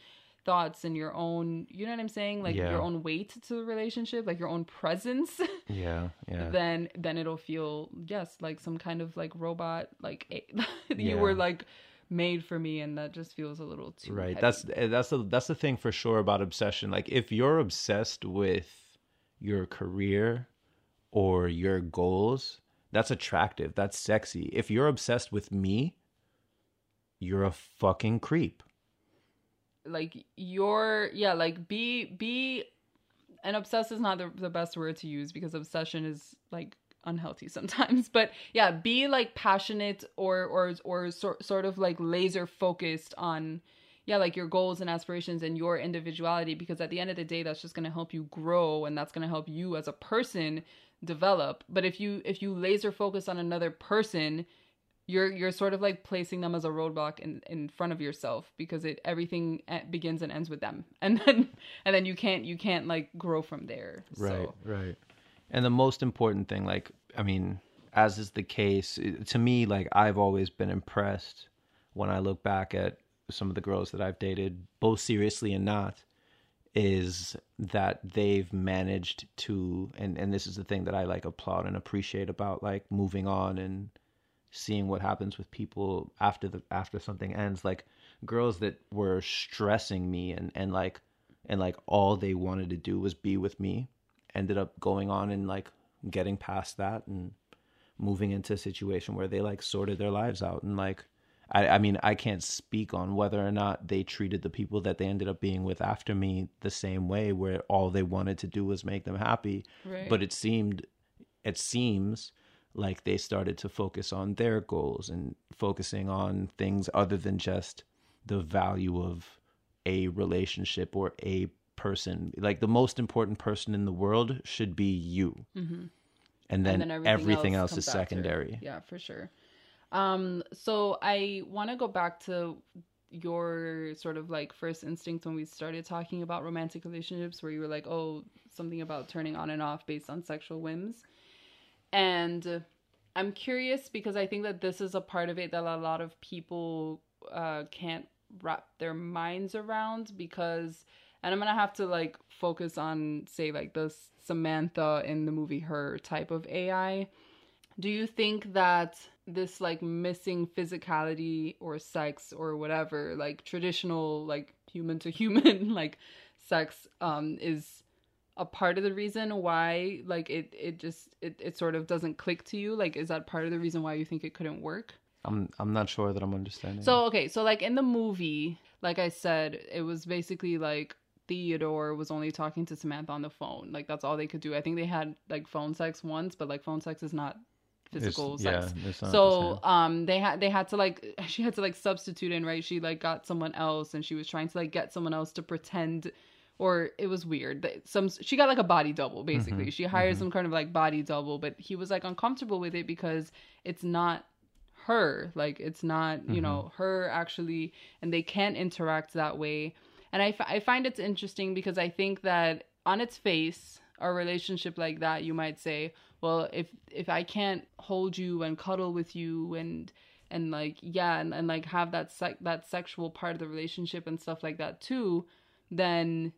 Speaker 1: thoughts and your own you know what i'm saying like
Speaker 2: Yeah.
Speaker 1: your own weight to the relationship like your own presence
Speaker 2: Yeah, yeah.
Speaker 1: then then it'll feel yes like some kind of like robot like a- you
Speaker 2: Yeah.
Speaker 1: were like made for me and that just feels a little too
Speaker 2: right.
Speaker 1: heavy.
Speaker 2: That's eh, that's the that's the thing for sure about obsession. Like if you're obsessed with your career or your goals, that's attractive. That's sexy. If you're obsessed with me, you're a fucking creep.
Speaker 1: like you're yeah like be be and obsessed is not the, the best word to use because obsession is like unhealthy sometimes but yeah be like passionate or or or sort, sort of like laser focused on yeah like your goals and aspirations and your individuality because at the end of the day that's just going to help you grow and that's going to help you as a person develop. But if you if you laser focus on another person you're you're sort of like placing them as a roadblock in in front of yourself because it everything begins and ends with them. And then and then you can't you can't like grow from there. So
Speaker 2: right. And the most important thing, like, I mean, as is the case, to me, like, I've always been impressed when I look back at some of the girls that I've dated, both seriously and not, is that they've managed to, and, and this is the thing that I like applaud and appreciate about like moving on and seeing what happens with people after the after something ends. Like girls that were stressing me and and like and like all they wanted to do was be with me ended up going on and like getting past that and moving into a situation where they like sorted their lives out and like I, I mean I can't speak on whether or not they treated the people that they ended up being with after me the same way where all they wanted to do was make them happy
Speaker 1: Right.
Speaker 2: but it seemed it seems like they started to focus on their goals and focusing on things other than just the value of a relationship or a person like the most important person in the world should be you and then,
Speaker 1: Mm-hmm. and
Speaker 2: everything, else, is
Speaker 1: comes after.
Speaker 2: secondary
Speaker 1: yeah for sure um so i want to go back to your sort of like first instinct when we started talking about romantic relationships where you were like oh something about turning on and off based on sexual whims and i'm curious because i think that this is a part of it that a lot of people uh, can't wrap their minds around because and i'm gonna have to like focus on say like the samantha in the movie her type of ai do you think that this like missing physicality or sex or whatever like traditional like human to human like sex um is a part of the reason why like it it just it, it sort of doesn't click to you? Like is that part of the reason why you think it couldn't work?
Speaker 2: I'm i'm not sure that i'm understanding.
Speaker 1: So okay, so like in the movie, like I said, it was basically like Theodore was only talking to Samantha on the phone. Like that's all they could do. I think they had like phone sex once, but like phone sex is not physical
Speaker 2: It's-
Speaker 1: sex.
Speaker 2: yeah, not the
Speaker 1: so um they had they had to like she had to like substitute in, right? She like got someone else and she was trying to like get someone else to pretend or it was weird. that Some she got like a body double basically.
Speaker 2: Mm-hmm,
Speaker 1: She hired some kind of like body double, but he was like uncomfortable with it because it's not her like it's not you know her actually and they can't interact that way and I, I find it's interesting because i think that on its face a relationship like that you might say well if if i can't hold you and cuddle with you and and like yeah and, and like have that sec- that sexual part of the relationship and stuff like that too then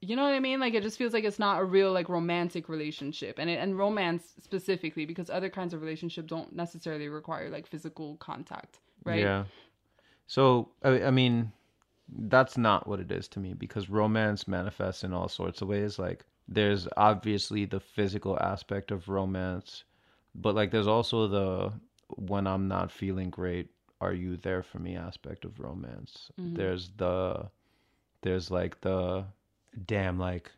Speaker 1: you know what I mean? Like it just feels like it's not a real like romantic relationship, and it, and romance specifically because other kinds of relationships don't necessarily require like physical contact, right?
Speaker 2: Yeah. So I, I mean, that's not what it is to me because romance manifests in all sorts of ways. Like there's obviously the physical aspect of romance, but like there's also the when I'm not feeling great, are you there for me aspect of romance. Mm-hmm. There's the there's like the damn like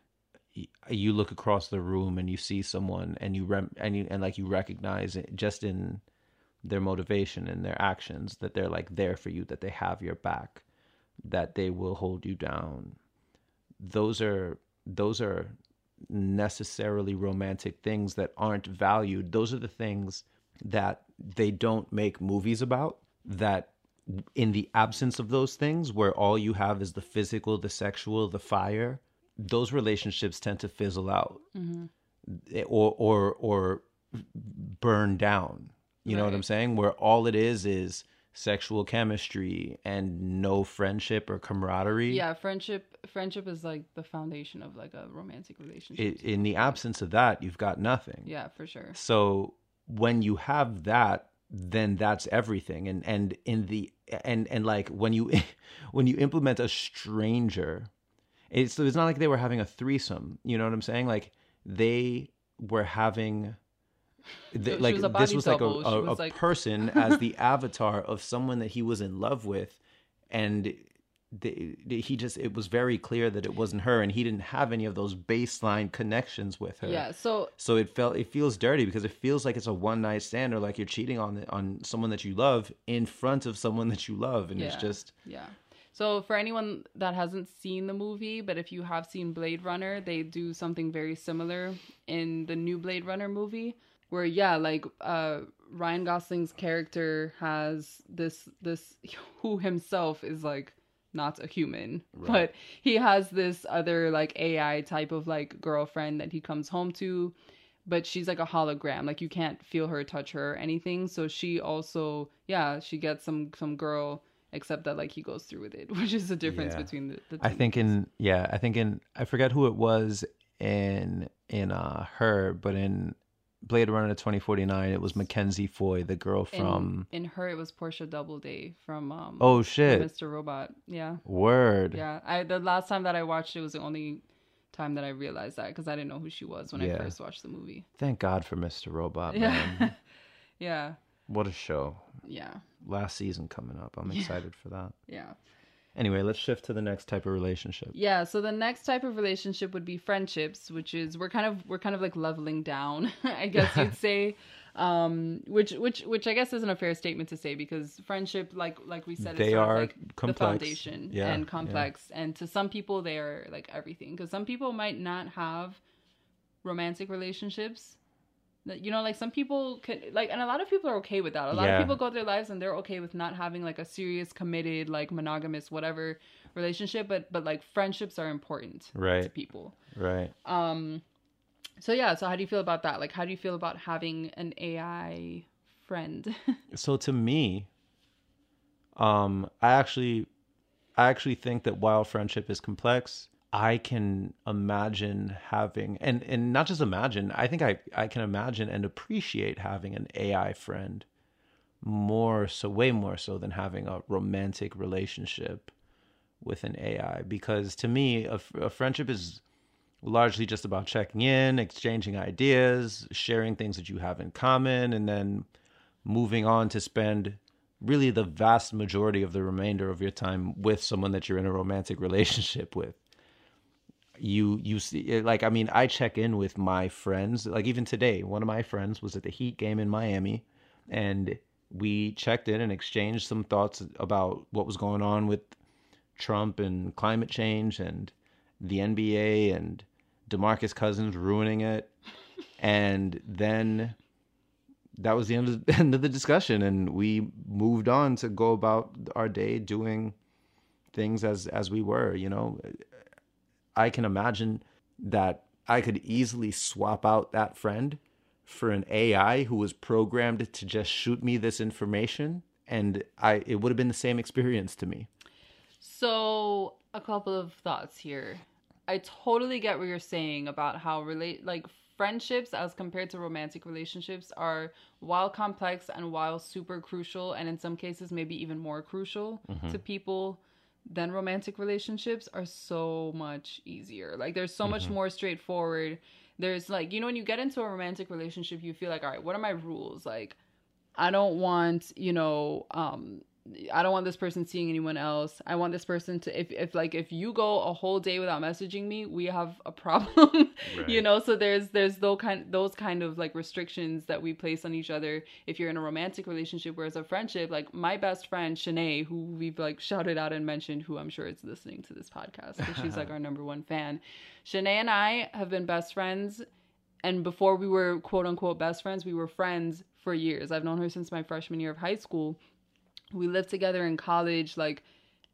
Speaker 2: you look across the room and you see someone and you rem- and you and like you recognize it just in their motivation and their actions that they're like there for you that they have your back that they will hold you down. Those are those are necessarily romantic things that aren't valued. Those are the things that they don't make movies about that in the absence of those things where all you have is the physical the sexual the fire those relationships tend to fizzle out. Eh, or or or burn down. You know what i'm saying? Where all it is is sexual chemistry and no friendship or camaraderie.
Speaker 1: Yeah, friendship friendship is like the foundation of like a romantic relationship.
Speaker 2: I in the absence of that you've got nothing.
Speaker 1: Yeah, for sure.
Speaker 2: so when you have that then that's everything. And and in the and and like when you when you implement a stranger it's it's not like they were having a threesome. You know what i'm saying? Like they were having the, like
Speaker 1: was
Speaker 2: this was like a, a,
Speaker 1: was
Speaker 2: a
Speaker 1: like-
Speaker 2: person as the avatar of someone that he was in love with and the, the- he just it was very clear that it wasn't her and he didn't have any of those baseline connections with her
Speaker 1: Yeah. So
Speaker 2: so it felt it feels dirty because it feels like it's a one night stand or like you're cheating on on someone that you love in front of someone that you love and it's just
Speaker 1: Yeah. So for anyone that hasn't seen the movie, but if you have seen Blade Runner, they do something very similar in the new Blade Runner movie where yeah, like uh Ryan Gosling's character has this this who himself is like not a human, but he has this other like AI type of like girlfriend that he comes home to but she's like a hologram like you can't feel her touch her or anything so she also yeah she gets some some girl except that like he goes through with it which is the difference
Speaker 2: Yeah.
Speaker 1: between the, the
Speaker 2: I think
Speaker 1: movies.
Speaker 2: in yeah, I think in I forget who it was in in uh her, but in Blade Runner 2049 it was Mackenzie Foy, the girl from
Speaker 1: in her it was Portia Doubleday from um
Speaker 2: Oh shit.
Speaker 1: Mr. Robot yeah
Speaker 2: Word.
Speaker 1: yeah I the last time that I watched it was the only time that I realized that because I didn't know who she was when I first watched the movie
Speaker 2: Thank God for Mr. Robot,
Speaker 1: yeah
Speaker 2: man.
Speaker 1: yeah
Speaker 2: what a show.
Speaker 1: yeah
Speaker 2: Last season coming up. I'm excited for that.
Speaker 1: yeah
Speaker 2: Anyway, let's shift to the next type of relationship.
Speaker 1: Yeah, so the next type of relationship would be friendships, which is we're kind of we're kind of like leveling down, I guess you'd say. Um which which which I guess isn't a fair statement to say because friendship like like we said is
Speaker 2: They are
Speaker 1: like the foundation
Speaker 2: Yeah,
Speaker 1: and
Speaker 2: yeah.
Speaker 1: complex and to some people they are like everything cuz some people might not have romantic relationships. You know, like some people can like, and a lot of people are okay with that. A lot
Speaker 2: Yeah.
Speaker 1: of people go through their lives and they're okay with not having like a serious, committed, like monogamous, whatever relationship. But but like friendships are important to
Speaker 2: Right.
Speaker 1: people.
Speaker 2: Right.
Speaker 1: Um, so yeah. So how do you feel about that? Like, how do you feel about having an AI friend?
Speaker 2: so to me um i actually i actually think that while friendship is complex i can imagine having and and not just imagine i think i i can imagine and appreciate having an ai friend more so way more so than having a romantic relationship with an ai because to me a, a friendship is largely just about checking in exchanging ideas sharing things that you have in common and then moving on to spend really the vast majority of the remainder of your time with someone that you're in a romantic relationship with you you see eh, like i mean i check in with my friends like even today one of my friends was at the heat game in miami and we checked in and exchanged some thoughts about what was going on with trump and climate change and the nba and demarcus cousins ruining it. And then that was the end of, end of the discussion and we moved on to go about our day doing things as as we were you know i can imagine that i could easily swap out that friend for an ai who was programmed to just shoot me this information and i it would have been the same experience to me
Speaker 1: So, a couple of thoughts here. I totally get what you're saying about how relate like friendships as compared to romantic relationships are while complex and while super crucial and in some cases maybe even more crucial mm-hmm. to people than romantic relationships are so much easier. Like there's so much more straightforward. There's like you know when you get into a romantic relationship you feel like all right, what are my rules? Like I don't want, you know, um I don't want this person seeing anyone else. I want this person to if if like if you go a whole day without messaging me, we have a problem. you know, so there's there's those kind those kind of like restrictions that we place on each other if you're in a romantic relationship whereas a friendship like my best friend Shanae who we've like shouted out and mentioned who I'm sure is listening to this podcast because she's like our number one fan. Shanae and I have been best friends and before we were quote unquote best friends, we were friends for years. I've known her since my freshman year of high school. We lived together in college, like,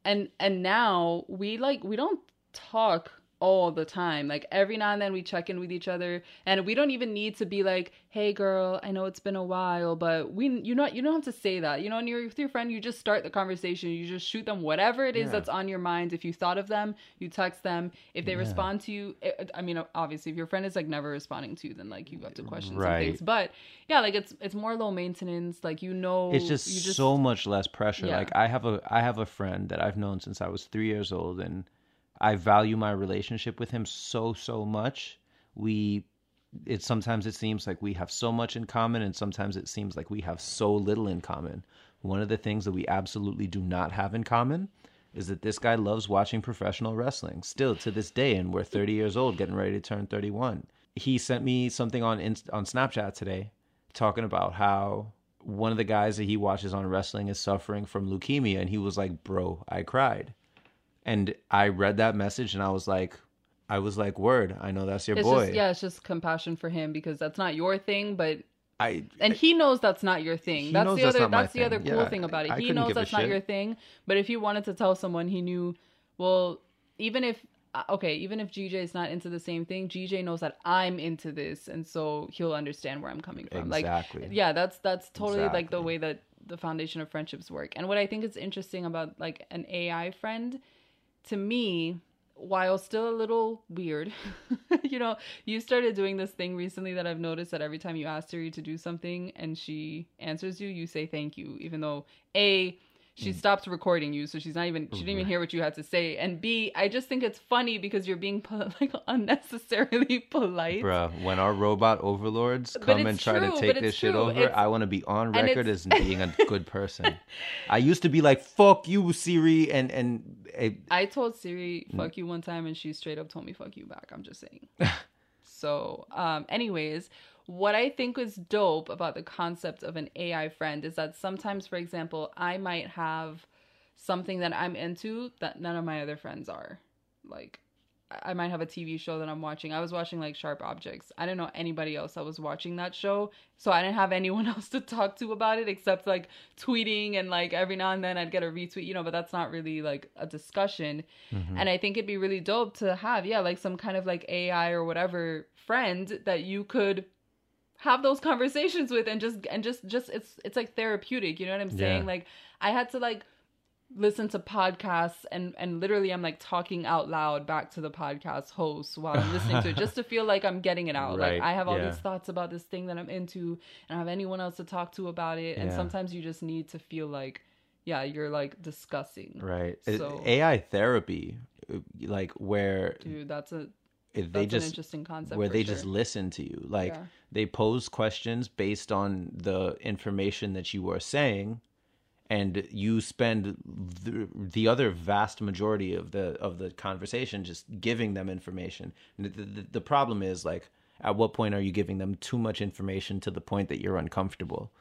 Speaker 1: and and now we like we don't talk all the time. Like every now and then we check in with each other, and we don't even need to be like, "Hey, girl, I know it's been a while, but we you know you don't have to say that. You know, when you're with your friend, you just start the conversation. You just shoot them whatever it is
Speaker 2: Yeah.
Speaker 1: that's on your mind. If you thought of them, you text them. If they
Speaker 2: Yeah.
Speaker 1: respond to you, it, I mean, obviously, if your friend is like never responding to you, then like you have to question some things. But yeah, like it's it's more low maintenance. Like you know,
Speaker 2: it's just,
Speaker 1: you just
Speaker 2: so much less pressure
Speaker 1: Yeah.
Speaker 2: like i have a i have a friend that i've known since i was three years old and i value my relationship with him so so much we it sometimes it seems like we have so much in common and sometimes it seems like we have so little in common. One of the things that we absolutely do not have in common is that this guy loves watching professional wrestling still to this day and we're 30 years old getting ready to turn 31. He sent me something on on Snapchat today talking about how one of the guys that he watches on wrestling is suffering from leukemia and he was like, "Bro, I cried." And I read that message and I was like I was like, "Word, I know that's your
Speaker 1: It's
Speaker 2: boy."
Speaker 1: just yeah, it's just compassion for him because that's not your thing, but
Speaker 2: I
Speaker 1: and he knows that's not your thing. That's the other that's the
Speaker 2: thing.
Speaker 1: other cool
Speaker 2: Yeah,
Speaker 1: thing about it.
Speaker 2: I
Speaker 1: he
Speaker 2: couldn't
Speaker 1: knows that's not
Speaker 2: shit.
Speaker 1: your thing, but if he wanted to tell someone, he knew well, even if uh, okay, even if GJ is not into the same thing, GJ knows that I'm into this and so he'll understand where I'm coming from.
Speaker 2: Exactly.
Speaker 1: Like yeah, that's that's totally like the way that the foundation of friendships work. And what I think is interesting about like an AI friend to me while still a little weird you know you started doing this thing recently that i've noticed that every time you ask siri to do something and she answers you you say thank you even though a she
Speaker 2: Mm.
Speaker 1: stops recording you so she's not even she didn't even hear what you had to say and b i just think it's funny because you're being po- like unnecessarily polite
Speaker 2: Bruh, when our robot overlords come and try
Speaker 1: true,
Speaker 2: to take this shit
Speaker 1: true.
Speaker 2: over,
Speaker 1: It's-
Speaker 2: I want to be on record as being a good person. I used to be like, "Fuck you, Siri," and and eh,
Speaker 1: I told Siri
Speaker 2: Mm.
Speaker 1: fuck you one time and she straight up told me fuck you back. I'm just saying. so, um anyways, what I think is dope about the concept of an AI friend is that sometimes for example, I might have something that I'm into that none of my other friends are. Like I might have a TV show that I'm watching. I was watching like Sharp Objects. I didn't know anybody else that was watching that show. So I didn't have anyone else to talk to about it except like tweeting and like every now and then I'd get a retweet, you know, but that's not really like a discussion. Mm-hmm. And I think it'd be really dope to have, yeah, like some kind of like AI or whatever friend that you could have those conversations with and just and just just it's it's like therapeutic, you know what I'm saying?
Speaker 3: Yeah.
Speaker 1: Like I had to like listen to podcasts and and literally I'm like talking out loud back to the podcast host while I'm listening to it just to feel like I'm getting it out.
Speaker 2: Right,
Speaker 1: Like I have all
Speaker 2: yeah.
Speaker 1: these thoughts about this thing that I'm into and I have anyone else to talk to about it and
Speaker 2: Yeah.
Speaker 1: sometimes you just need to feel like yeah, you're like discussing.
Speaker 2: right
Speaker 1: So-
Speaker 2: AI therapy, like where
Speaker 1: Dude, that's a
Speaker 2: if
Speaker 1: that's
Speaker 2: they
Speaker 1: an
Speaker 2: just
Speaker 1: interesting concept.
Speaker 2: where they
Speaker 1: sure.
Speaker 2: just listen to you, like
Speaker 1: Yeah.
Speaker 2: they pose questions based on the information that you are saying and you spend the, the other vast majority of the of the conversation just giving them information And the, the, the problem is like at what point are you giving them too much information to the point that you're uncomfortable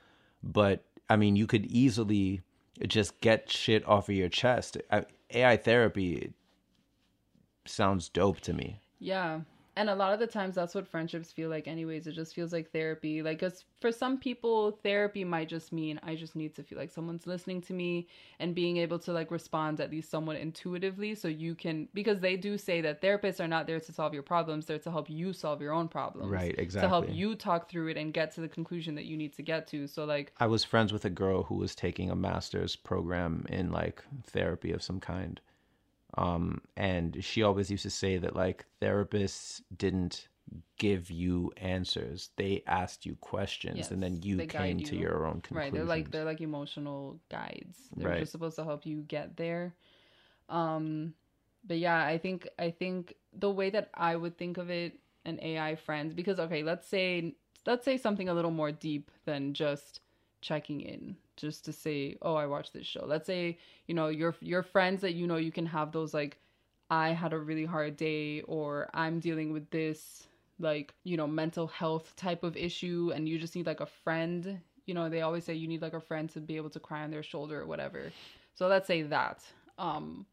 Speaker 2: but i mean you could easily just get shit off of your chest I, ai therapy sounds dope to me
Speaker 1: Yeah. And a lot of the times that's what friendships feel like anyways. It just feels like therapy. Like cuz for some people therapy might just mean I just need to feel like someone's listening to me and being able to like respond at least somewhat intuitively so you can because they do say that therapists are not there to solve your problems, they're to help you solve your own problems.
Speaker 2: Right, exactly.
Speaker 1: To help you talk through it and get to the conclusion that you need to get to. So like
Speaker 2: I was friends with a girl who was taking a master's program in like therapy of some kind. Um, and she always used to say that like therapists didn't give you answers; they asked you questions,
Speaker 1: Yes,
Speaker 2: and then you came
Speaker 1: guide
Speaker 2: to your own conclusions.
Speaker 1: Right, they're like they're like emotional guides. They're
Speaker 2: Right.
Speaker 1: just supposed to help you get there. Um but yeah, I think I think the way that I would think of it an AI friend because okay, let's say let's say something a little more deep than just checking in just to say, "Oh, I watched this show." Let's say, you know, your your friends that you know you can have those like I had a really hard day or I'm dealing with this like, you know, mental health type of issue and you just need like a friend. You know, they always say you need like a friend to be able to cry on their shoulder or whatever. So let's say that. Um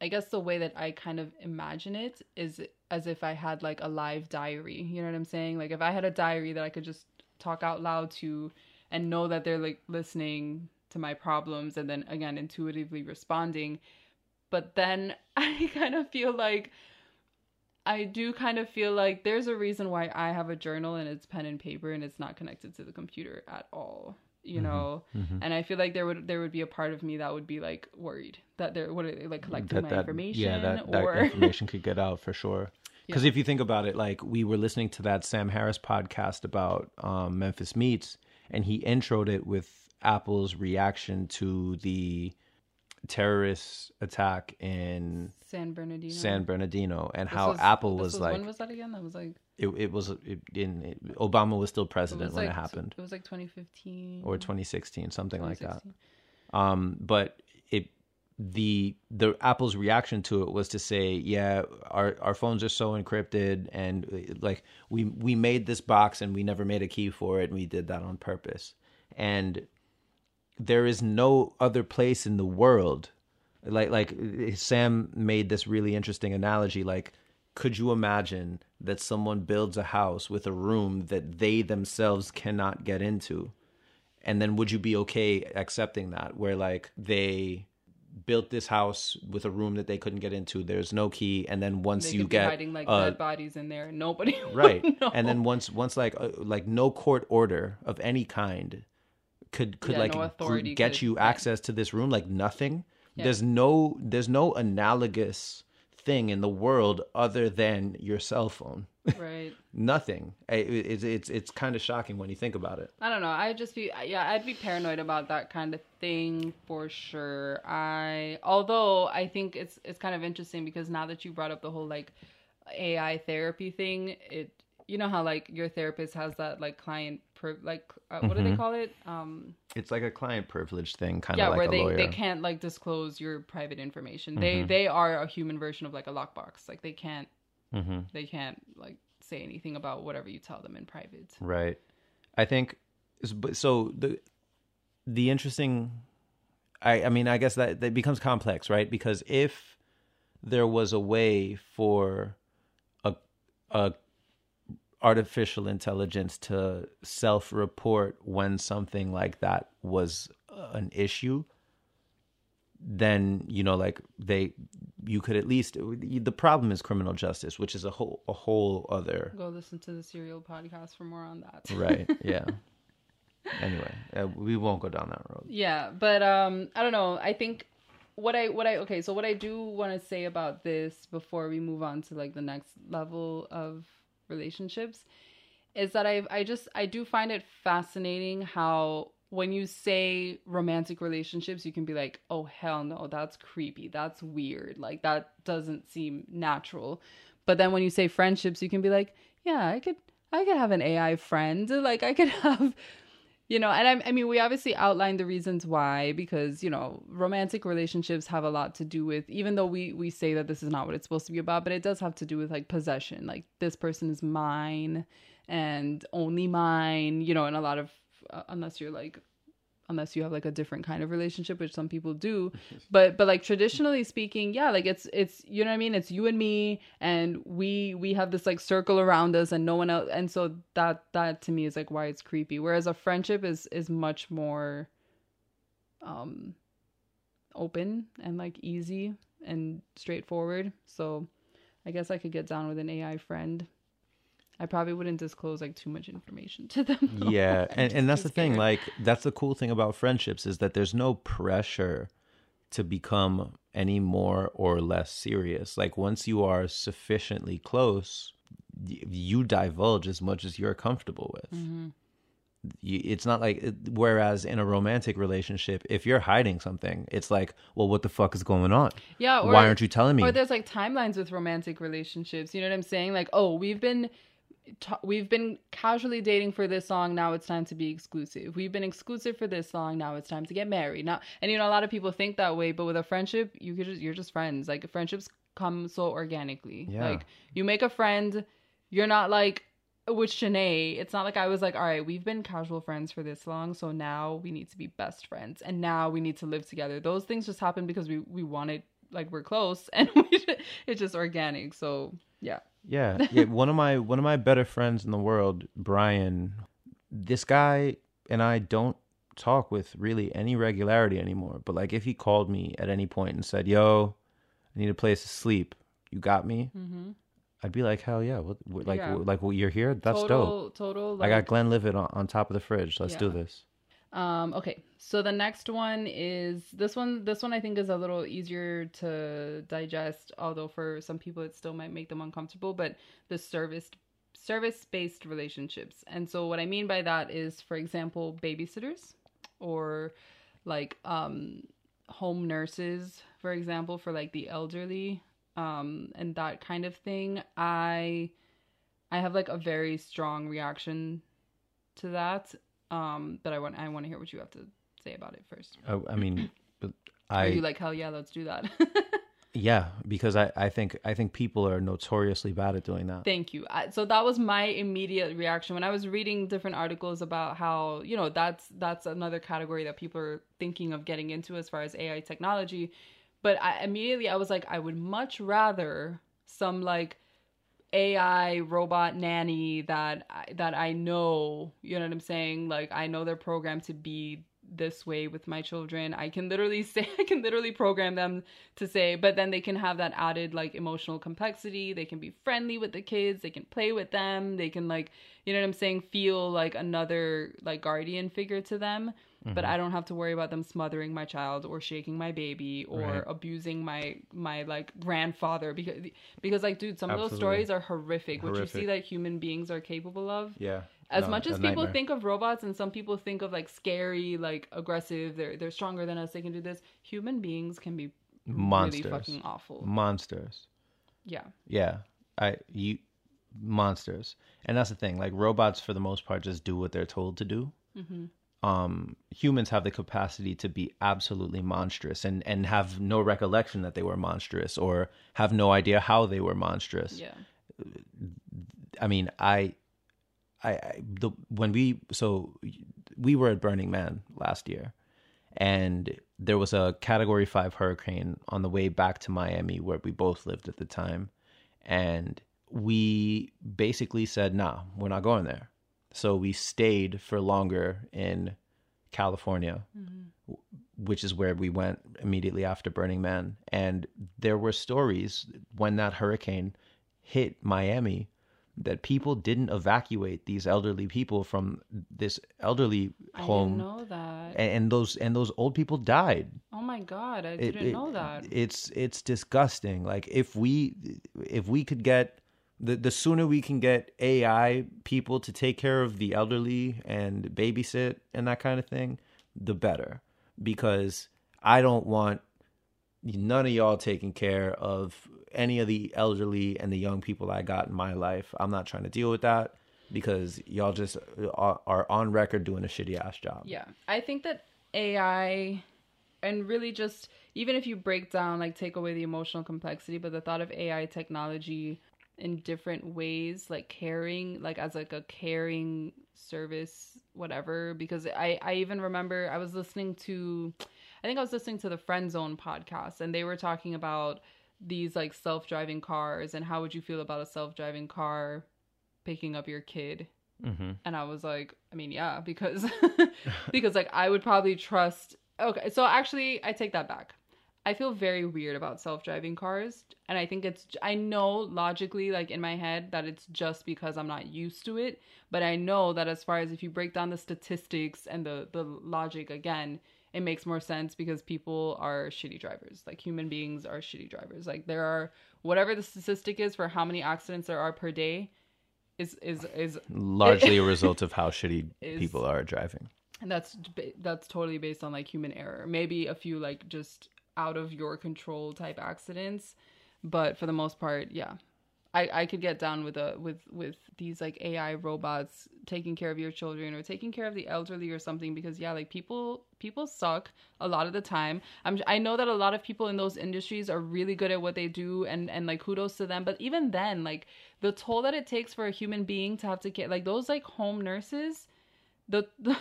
Speaker 1: I guess the way that I kind of imagine it is as if I had like a live diary. You know what I'm saying? Like if I had a diary that I could just talk out loud to and know that they're like listening to my problems and then again intuitively responding. But then I kind of feel like I do kind of feel like there's a reason why I have a journal and it's pen and paper and it's not connected to the computer at all. You know, and I feel like there would there would be a part of me that would be like worried that they're what are they like collecting my information
Speaker 2: yeah, that, that information could get out for sure. Because if you think about it, like we were listening to that Sam Harris podcast about um, Memphis Meats, and he introed it with Apple's reaction to the terrorist attack in
Speaker 1: San Bernardino.
Speaker 2: San Bernardino and
Speaker 1: This
Speaker 2: how
Speaker 1: was-
Speaker 2: Apple
Speaker 1: this
Speaker 2: was, like
Speaker 1: when was that again? That was like
Speaker 2: it, it was it, in it, Obama was still president
Speaker 1: was
Speaker 2: when
Speaker 1: like
Speaker 2: it happened
Speaker 1: It was like 2015
Speaker 2: or 2016 something like that um but it the the apple's reaction to it was to say yeah our our phones are so encrypted and like we we made this box and we never made a key for it and we did that on purpose. And there is no other place in the world like like sam made this really interesting analogy like could you imagine that someone builds a house with a room that they themselves cannot get into? And then would you be okay accepting that? Where like they built this house with a room that they couldn't get into there's no key and then once you get
Speaker 1: hiding like
Speaker 2: uh,
Speaker 1: dead bodies in there. Nobody.
Speaker 2: right and then once once like uh, like no court order of any kind could could
Speaker 1: Yeah,
Speaker 2: like
Speaker 1: no
Speaker 2: get
Speaker 1: could-
Speaker 2: you access to this room like nothing
Speaker 1: Yeah.
Speaker 2: there's no there's no analogous thing in the world other than your cell phone
Speaker 1: right.
Speaker 2: nothing it, it's it's it's kind of shocking when you think about it
Speaker 1: I don't know. I'd just be yeah, I'd be paranoid about that kind of thing for sure. I although I think it's it's kind of interesting because now that you brought up the whole like AI therapy thing, it you know how like your therapist has that like client per, like uh, what do they
Speaker 2: Mhm.
Speaker 1: call it? Um
Speaker 2: it's like a client privilege thing kind of
Speaker 1: yeah,
Speaker 2: like
Speaker 1: where
Speaker 2: a
Speaker 1: they,
Speaker 2: lawyer
Speaker 1: they can't like disclose your private information. They
Speaker 2: Mhm.
Speaker 1: they are a human version of like a lockbox. Like they can't
Speaker 2: hmm
Speaker 1: they can't like say anything about whatever you tell them in private.
Speaker 2: Right. I think so the the interesting I I mean I guess that that becomes complex, right? Because if there was a way for a a artificial intelligence to self-report when something like that was uh, an issue, then you know like they you could at least the problem is criminal justice, which is a whole a whole other
Speaker 1: Go listen to the Serial podcast for more on that.
Speaker 2: right yeah anyway uh, we won't go down that road
Speaker 1: Yeah, but um I don't know. I think what I what I okay, so what I do want to say about this before we move on to like the next level of relationships is that I I just I do find it fascinating how when you say romantic relationships, you can be like, "Oh hell no, that's creepy. That's weird. Like that doesn't seem natural." But then when you say friendships, you can be like, "Yeah, I could I could have an AI friend. Like I could have you know and I, I mean we obviously outlined the reasons why because you know romantic relationships have a lot to do with even though we we say that this is not what it's supposed to be about but it does have to do with like possession like this person is mine and only mine you know and a lot of uh, unless you're like unless you have like a different kind of relationship which some people do. But but like traditionally speaking yeah like it's it's you know what i mean? It's you and me and we we have this like circle around us and no one else and so that that to me is like why it's creepy. Whereas a friendship is is much more um open and like easy and straightforward. So i guess i could get down with an ai friend i probably wouldn't disclose like too much information to them though.
Speaker 2: yeah and, and that's the thing like that's the cool thing about friendships is that there's no pressure to become any more or less serious like once you are sufficiently close you divulge as much as you're comfortable with
Speaker 1: Mhm.
Speaker 2: it's not like whereas in a romantic relationship if you're hiding something it's like well what the fuck is going on
Speaker 1: yeah or,
Speaker 2: why aren't you telling me
Speaker 1: Or there's like timelines with romantic relationships. You know what I'm saying? Like, oh, we've been ta- we've been casually dating for this long. Now it's time to be exclusive. We've been exclusive for this long. Now it's time to get married. Now, and you know, a lot of people think that way. But with a friendship, you could just you're just friends. Like friendships come so organically.
Speaker 2: Yeah.
Speaker 1: Like you make a friend. You're not like with Shanae, it's not like I was like, all right, we've been casual friends for this long, so now we need to be best friends, and now we need to live together. Those things just happen because we we wanted, like, we're close, and we it's just organic. So yeah,
Speaker 2: Yeah, yeah. One of my one of my better friends in the world, Brian. This guy and I don't talk with really any regularity anymore. But like, if he called me at any point and said, "Yo, I need a place to sleep," you got me.
Speaker 1: mm-hmm.
Speaker 2: I'd be like, "Hell yeah!" What, what- like,
Speaker 1: Yeah.
Speaker 2: like, well, you're here. That's
Speaker 1: total,
Speaker 2: dope.
Speaker 1: Total.
Speaker 2: I
Speaker 1: Like,
Speaker 2: got Glenlivet on, on top of the fridge. Let's do this.
Speaker 1: Um, okay, so the next one is this one. This one I think is a little easier to digest, although for some people it still might make them uncomfortable. But the service service based relationships, and so what I mean by that is, for example, babysitters, or like um home nurses, for example, for like the elderly, um, and that kind of thing, I I have like a very strong reaction to that. Um, but I want I want to hear what you have to say about it first.
Speaker 2: I, I mean, but
Speaker 1: Are
Speaker 2: I
Speaker 1: you like hell yeah, let's do that?
Speaker 2: yeah, because I I think I think people are notoriously bad at doing that.
Speaker 1: Thank you. I, so that was my immediate reaction when I was reading different articles about how you know that's that's another category that people are thinking of getting into as far as AI technology. But I immediately I was like, I would much rather some like AI robot nanny that I, that I know, you know what I'm saying? Like I know they're programmed to be this way with my children. I can literally say I can literally program them to say, but then they can have that added like emotional complexity. They can be friendly with the kids, they can play with them, they can like, you know what I'm saying, feel like another like guardian figure to them. But mm-hmm. I don't have to worry about them smothering my child or shaking my baby or
Speaker 2: Right.
Speaker 1: abusing my my like grandfather because because like dude, some of those stories are horrific. What you see that human beings are capable of
Speaker 2: Yeah.
Speaker 1: as
Speaker 2: No,
Speaker 1: much as people
Speaker 2: nightmare.
Speaker 1: think of robots and some people think of like scary like aggressive they're they're stronger than us they can do this human beings can be
Speaker 2: monsters,
Speaker 1: really fucking awful
Speaker 2: monsters.
Speaker 1: yeah
Speaker 2: Yeah, I you monsters, and that's the thing. Like robots, for the most part, just do what they're told to do. Mm-hmm. Um, humans have the capacity to be absolutely monstrous and and have no recollection that they were monstrous or have no idea how they were monstrous.
Speaker 1: yeah
Speaker 2: I mean, I, I, I the when we so we were at Burning Man last year, and there was a Category Five hurricane on the way back to Miami where we both lived at the time, and we basically said, "Nah, we're not going there." So we stayed for longer in California, w- which is where we went immediately after Burning Man. And there were stories when that hurricane hit Miami that people didn't evacuate these elderly people from this elderly
Speaker 1: i didn't
Speaker 2: home.
Speaker 1: know that.
Speaker 2: And, and those and those old people died.
Speaker 1: Oh my god i
Speaker 2: It-
Speaker 1: didn't
Speaker 2: it-
Speaker 1: know that.
Speaker 2: it's it's disgusting. Like if we if we could get the the sooner we can get ai people to take care of the elderly and babysit and that kind of thing the better. Because i don't want none of y'all taking care of any of the elderly and the young people i got in my life. I'm not trying to deal with that because y'all just are, are on record doing a shitty ass job.
Speaker 1: Yeah. I think that AI and really just even if you break down like take away the emotional complexity, but the thought of AI technology in different ways, like caring, like as like a caring service, whatever. Because I I even remember I was listening to I think I was listening to the Friend Zone podcast and they were talking about these like self-driving cars and how would you feel about a self-driving car picking up your kid
Speaker 2: hmm
Speaker 1: and I was like, I mean, yeah, because because like I would probably trust. Okay, so actually, I take that back. I feel very weird about self-driving cars, and I think it's. I know logically, like in my head, that it's just because I'm not used to it. But I know that as far as if you break down the statistics and the the logic again, it makes more sense because people are shitty drivers. Like human beings are shitty drivers. Like there are whatever the statistic is for how many accidents there are per day. Is is is
Speaker 2: largely a result of how shitty
Speaker 1: Is-
Speaker 2: people are driving.
Speaker 1: and that's that's totally based on like human error maybe a few like just out of your control type accidents but for the most part yeah. I i could get down with a with with these like ai robots taking care of your children or taking care of the elderly or something because yeah like people people suck a lot of the time. I'm i know that a lot of people in those industries are really good at what they do and and like kudos to them but even then like the toll that it takes for a human being to have to get like those like home nurses the, the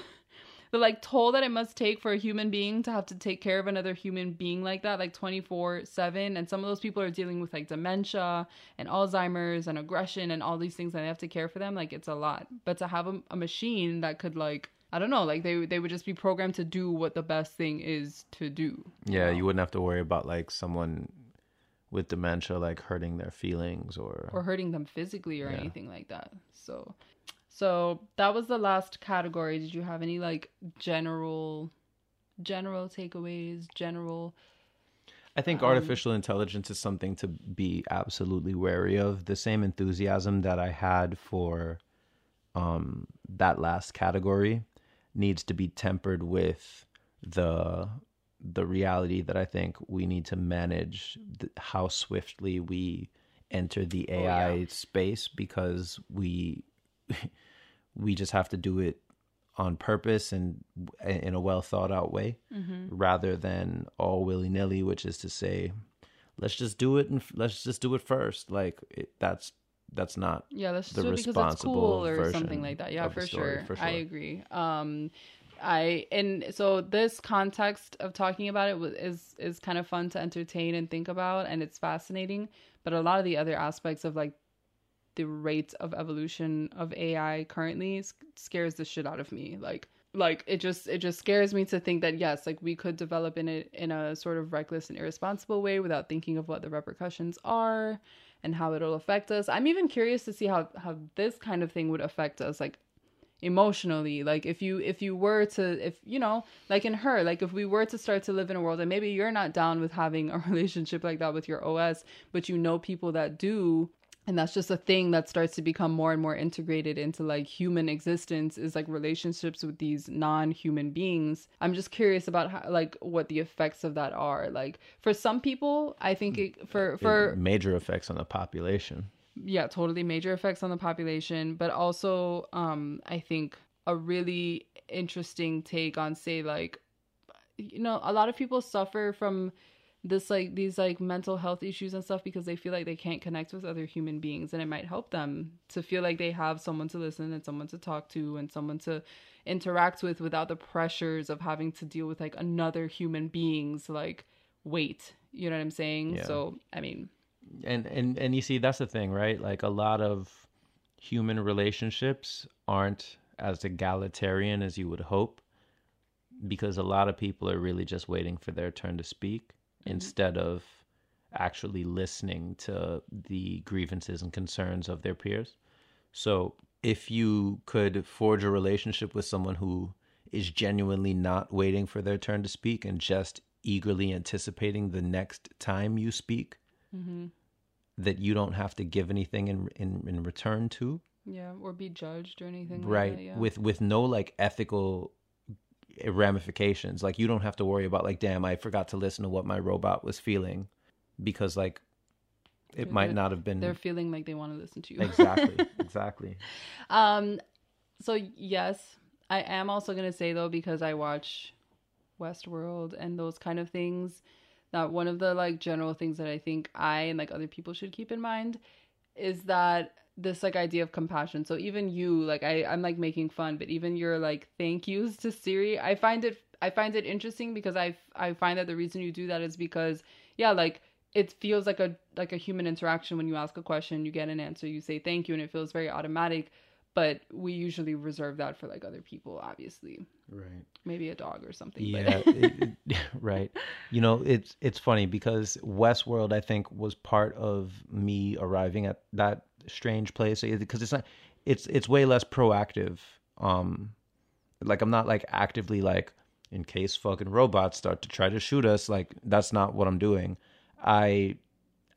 Speaker 1: the like toll that it must take for a human being to have to take care of another human being like that like 24/7 and some of those people are dealing with like dementia and Alzheimer's and aggression and all these things and they have to care for them like it's a lot but to have a, a machine that could like I don't know like they they would just be programmed to do what the best thing is to do
Speaker 2: Yeah, you wouldn't have to worry about like someone with dementia like hurting their feelings or,
Speaker 1: or hurting them physically or
Speaker 2: Yeah.
Speaker 1: anything like that. So so that was the last category. Did you have any like general general takeaways, general
Speaker 2: I think
Speaker 1: um,
Speaker 2: artificial intelligence is something to be absolutely wary of. The same enthusiasm that I had for um that last category needs to be tempered with the the reality that I think we need to manage how swiftly we enter the AI
Speaker 1: yeah.
Speaker 2: space because we we just have to do it on purpose and in a well thought out way rather than all willy nilly, which is to say, let's just do it and f- let's just do it first. Like it, that's that's not
Speaker 1: Yeah, let's
Speaker 2: the
Speaker 1: do it because it's
Speaker 2: responsible
Speaker 1: cool or something like that. Yeah, for
Speaker 2: story,
Speaker 1: sure.
Speaker 2: for
Speaker 1: I agree. Um, I and so this context of talking about it is is kind of fun to entertain and think about, and it's fascinating. But a lot of the other aspects of like the rate of evolution of AI currently scares the shit out of me. Like like it just it just scares me to think that yes, like we could develop in it in a sort of reckless and irresponsible way without thinking of what the repercussions are and how it'll affect us. I'm even curious to see how how this kind of thing would affect us like emotionally like if you if you were to if you know like in her like if we were to start to live in a world and maybe you're not down with having a relationship like that with your os but you know people that do and that's just a thing that starts to become more and more integrated into like human existence is like relationships with these non-human beings. I'm just curious about how like what the effects of that are. Like for some people i think it, for for
Speaker 2: major effects on the population.
Speaker 1: yeah totally major effects on the population but also um i think a really interesting take on say like you know a lot of people suffer from this like these like mental health issues and stuff because they feel like they can't connect with other human beings and it might help them to feel like they have someone to listen and someone to talk to and someone to interact with without the pressures of having to deal with like another human being's like weight. You know what i'm saying?
Speaker 2: Yeah.
Speaker 1: so i mean.
Speaker 2: And and and you see that's the thing right? Like a lot of human relationships aren't as egalitarian as you would hope because a lot of people are really just waiting for their turn to speak Mm-hmm. instead of actually listening to the grievances and concerns of their peers so if you could forge a relationship with someone who is genuinely not waiting for their turn to speak and just eagerly anticipating the next time you speak mm-hmm. that you don't have to give anything in in, in return to
Speaker 1: Yeah, or be judged or anything. like
Speaker 2: right
Speaker 1: that, yeah.
Speaker 2: with with no like ethical ramifications like you don't have to worry about like damn i forgot to listen to what my robot was feeling because like it might not have been
Speaker 1: they're feeling like they want to listen to you.
Speaker 2: exactly exactly
Speaker 1: um, so yes, I am also gonna say though because I watch Westworld and those kind of things. That one of the like general things that I think I and like other people should keep in mind is that this like idea of compassion. So even you, like I, I'm like making fun, but even your like thank yous to Siri, I find it I find it interesting because I I find that the reason you do that is because yeah, like it feels like a like a human interaction when you ask a question, you get an answer, you say thank you, and it feels very automatic. But we usually reserve that for like other people, obviously.
Speaker 2: right
Speaker 1: Maybe a dog or something.
Speaker 2: Yeah, it- it- right. You know, it's it's funny because Westworld, I think, was part of me arriving at that strange place because it's not, it's it's way less proactive. Um, like I'm not like actively like in case fucking robots start to try to shoot us. Like that's not what I'm doing. I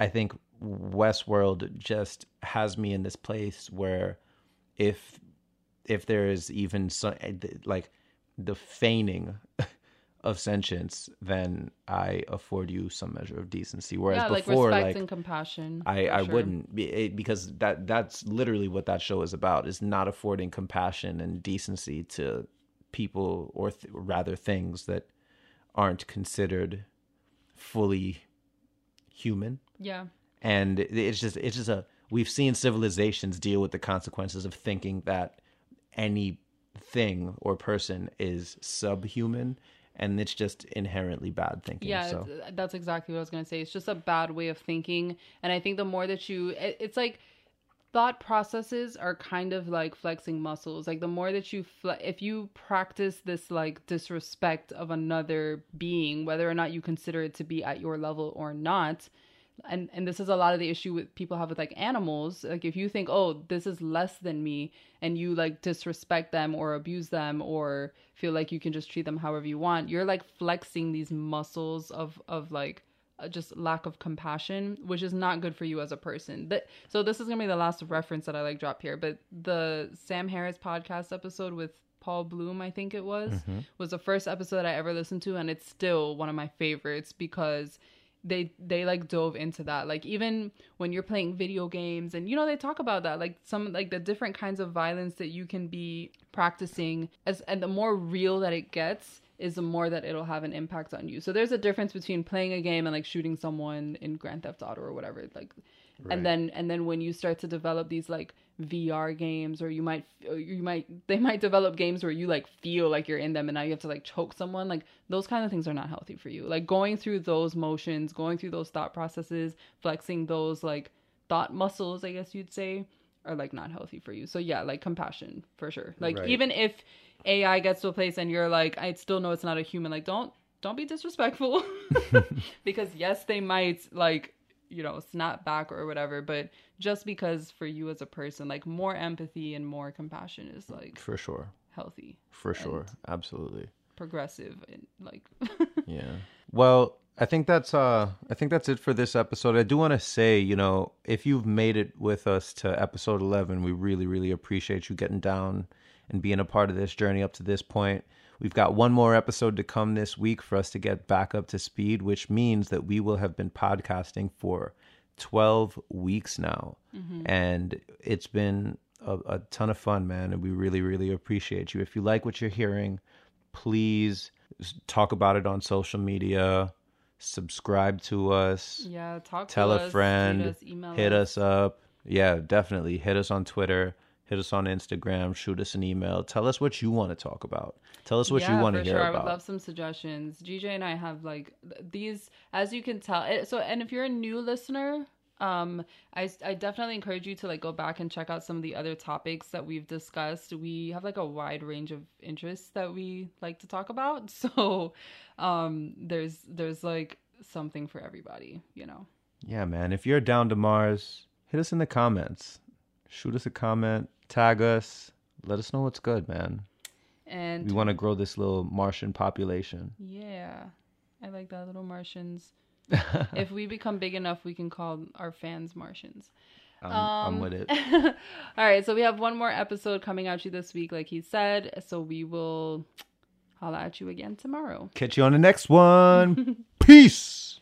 Speaker 2: I think Westworld just has me in this place where if if there is even some like the feigning of sentience, then I afford you some measure of decency. Whereas
Speaker 1: yeah, like
Speaker 2: before,
Speaker 1: respect
Speaker 2: like,
Speaker 1: and compassion.
Speaker 2: I, I
Speaker 1: sure.
Speaker 2: wouldn't it, eh, because that that's literally what that show is about is not affording compassion and decency to people or th- rather things that aren't considered fully human
Speaker 1: Yeah.
Speaker 2: and it's just it's just a we've seen civilizations deal with the consequences of thinking that any thing or person is subhuman and it's just inherently bad thinking
Speaker 1: Yeah,
Speaker 2: so
Speaker 1: that's exactly what I was going to say. It's just a bad way of thinking. And I think the more that you, it, it's like thought processes are kind of like flexing muscles. Like the more that you, fle- if you practice this like disrespect of another being, whether or not you consider it to be at your level or not, and and this is a lot of the issue with people have with like animals like if you think oh this is less than me and you like disrespect them or abuse them or feel like you can just treat them however you want you're like flexing these muscles of of like uh, just lack of compassion which is not good for you as a person that so this is gonna be the last reference that i like drop here but the sam harris podcast episode with Paul Bloom, I think it was,
Speaker 2: Mm-hmm.
Speaker 1: was the first episode I ever listened to, and it's still one of my favorites because they they like dove into that. Like even when you're playing video games, and you know they talk about that, like some like the different kinds of violence that you can be practicing, as and the more real that it gets. Is the more that it'll have an impact on you. So there's a difference between playing a game and like shooting someone in Grand Theft Auto or whatever. Like
Speaker 2: Right.
Speaker 1: and then and then when you start to develop these like VR games or you might you might they might develop games where you like feel like you're in them and now you have to like choke someone. Like those kind of things are not healthy for you. Like going through those motions going through those thought processes flexing those like thought muscles I guess you'd say are like not healthy for you. So yeah like compassion for sure. Like
Speaker 2: Right.
Speaker 1: even if AI gets to a place and you're like I still know it's not a human like don't don't be disrespectful. Because yes they might like you know snap back or whatever but just because for you as a person like more empathy and more compassion is like
Speaker 2: For sure.
Speaker 1: healthy
Speaker 2: For sure. Absolutely.
Speaker 1: progressive and like
Speaker 2: Yeah. Well, I think that's uh I think that's it for this episode. I do want to say, you know, if you've made it with us to episode 11, we really really appreciate you getting down and being a part of this journey up to this point. We've got one more episode to come this week for us to get back up to speed, which means that we will have been podcasting for 12 weeks now. Mm-hmm. And it's been a, a ton of fun, man, and we really really appreciate you. If you like what you're hearing, please talk about it on social media subscribe to us
Speaker 1: yeah talk
Speaker 2: tell
Speaker 1: to
Speaker 2: a
Speaker 1: us,
Speaker 2: friend
Speaker 1: us,
Speaker 2: hit us up yeah definitely hit us on twitter hit us on instagram shoot us an email tell us what you want to talk about tell us what you want to hear
Speaker 1: sure. I would love some suggestions. GJ and I have like these, as you can tell. So, and if you're a new listener, um, I I definitely encourage you to like go back and check out some of the other topics that we've discussed. We have like a wide range of interests that we like to talk about. So, um, there's there's like something for everybody, you know.
Speaker 2: yeah man if you're down to mars hit us in the comments shoot us a comment tag us let us know what's good man
Speaker 1: And
Speaker 2: we want to grow this little martian population
Speaker 1: yeah, I like that little Martians. if we become big enough, we can call our fans Martians.
Speaker 2: I'm,
Speaker 1: Um,
Speaker 2: I'm with it
Speaker 1: All right, so we have one more episode coming at you this week, like he said. So we will holla at you again tomorrow.
Speaker 2: catch you on the next one peace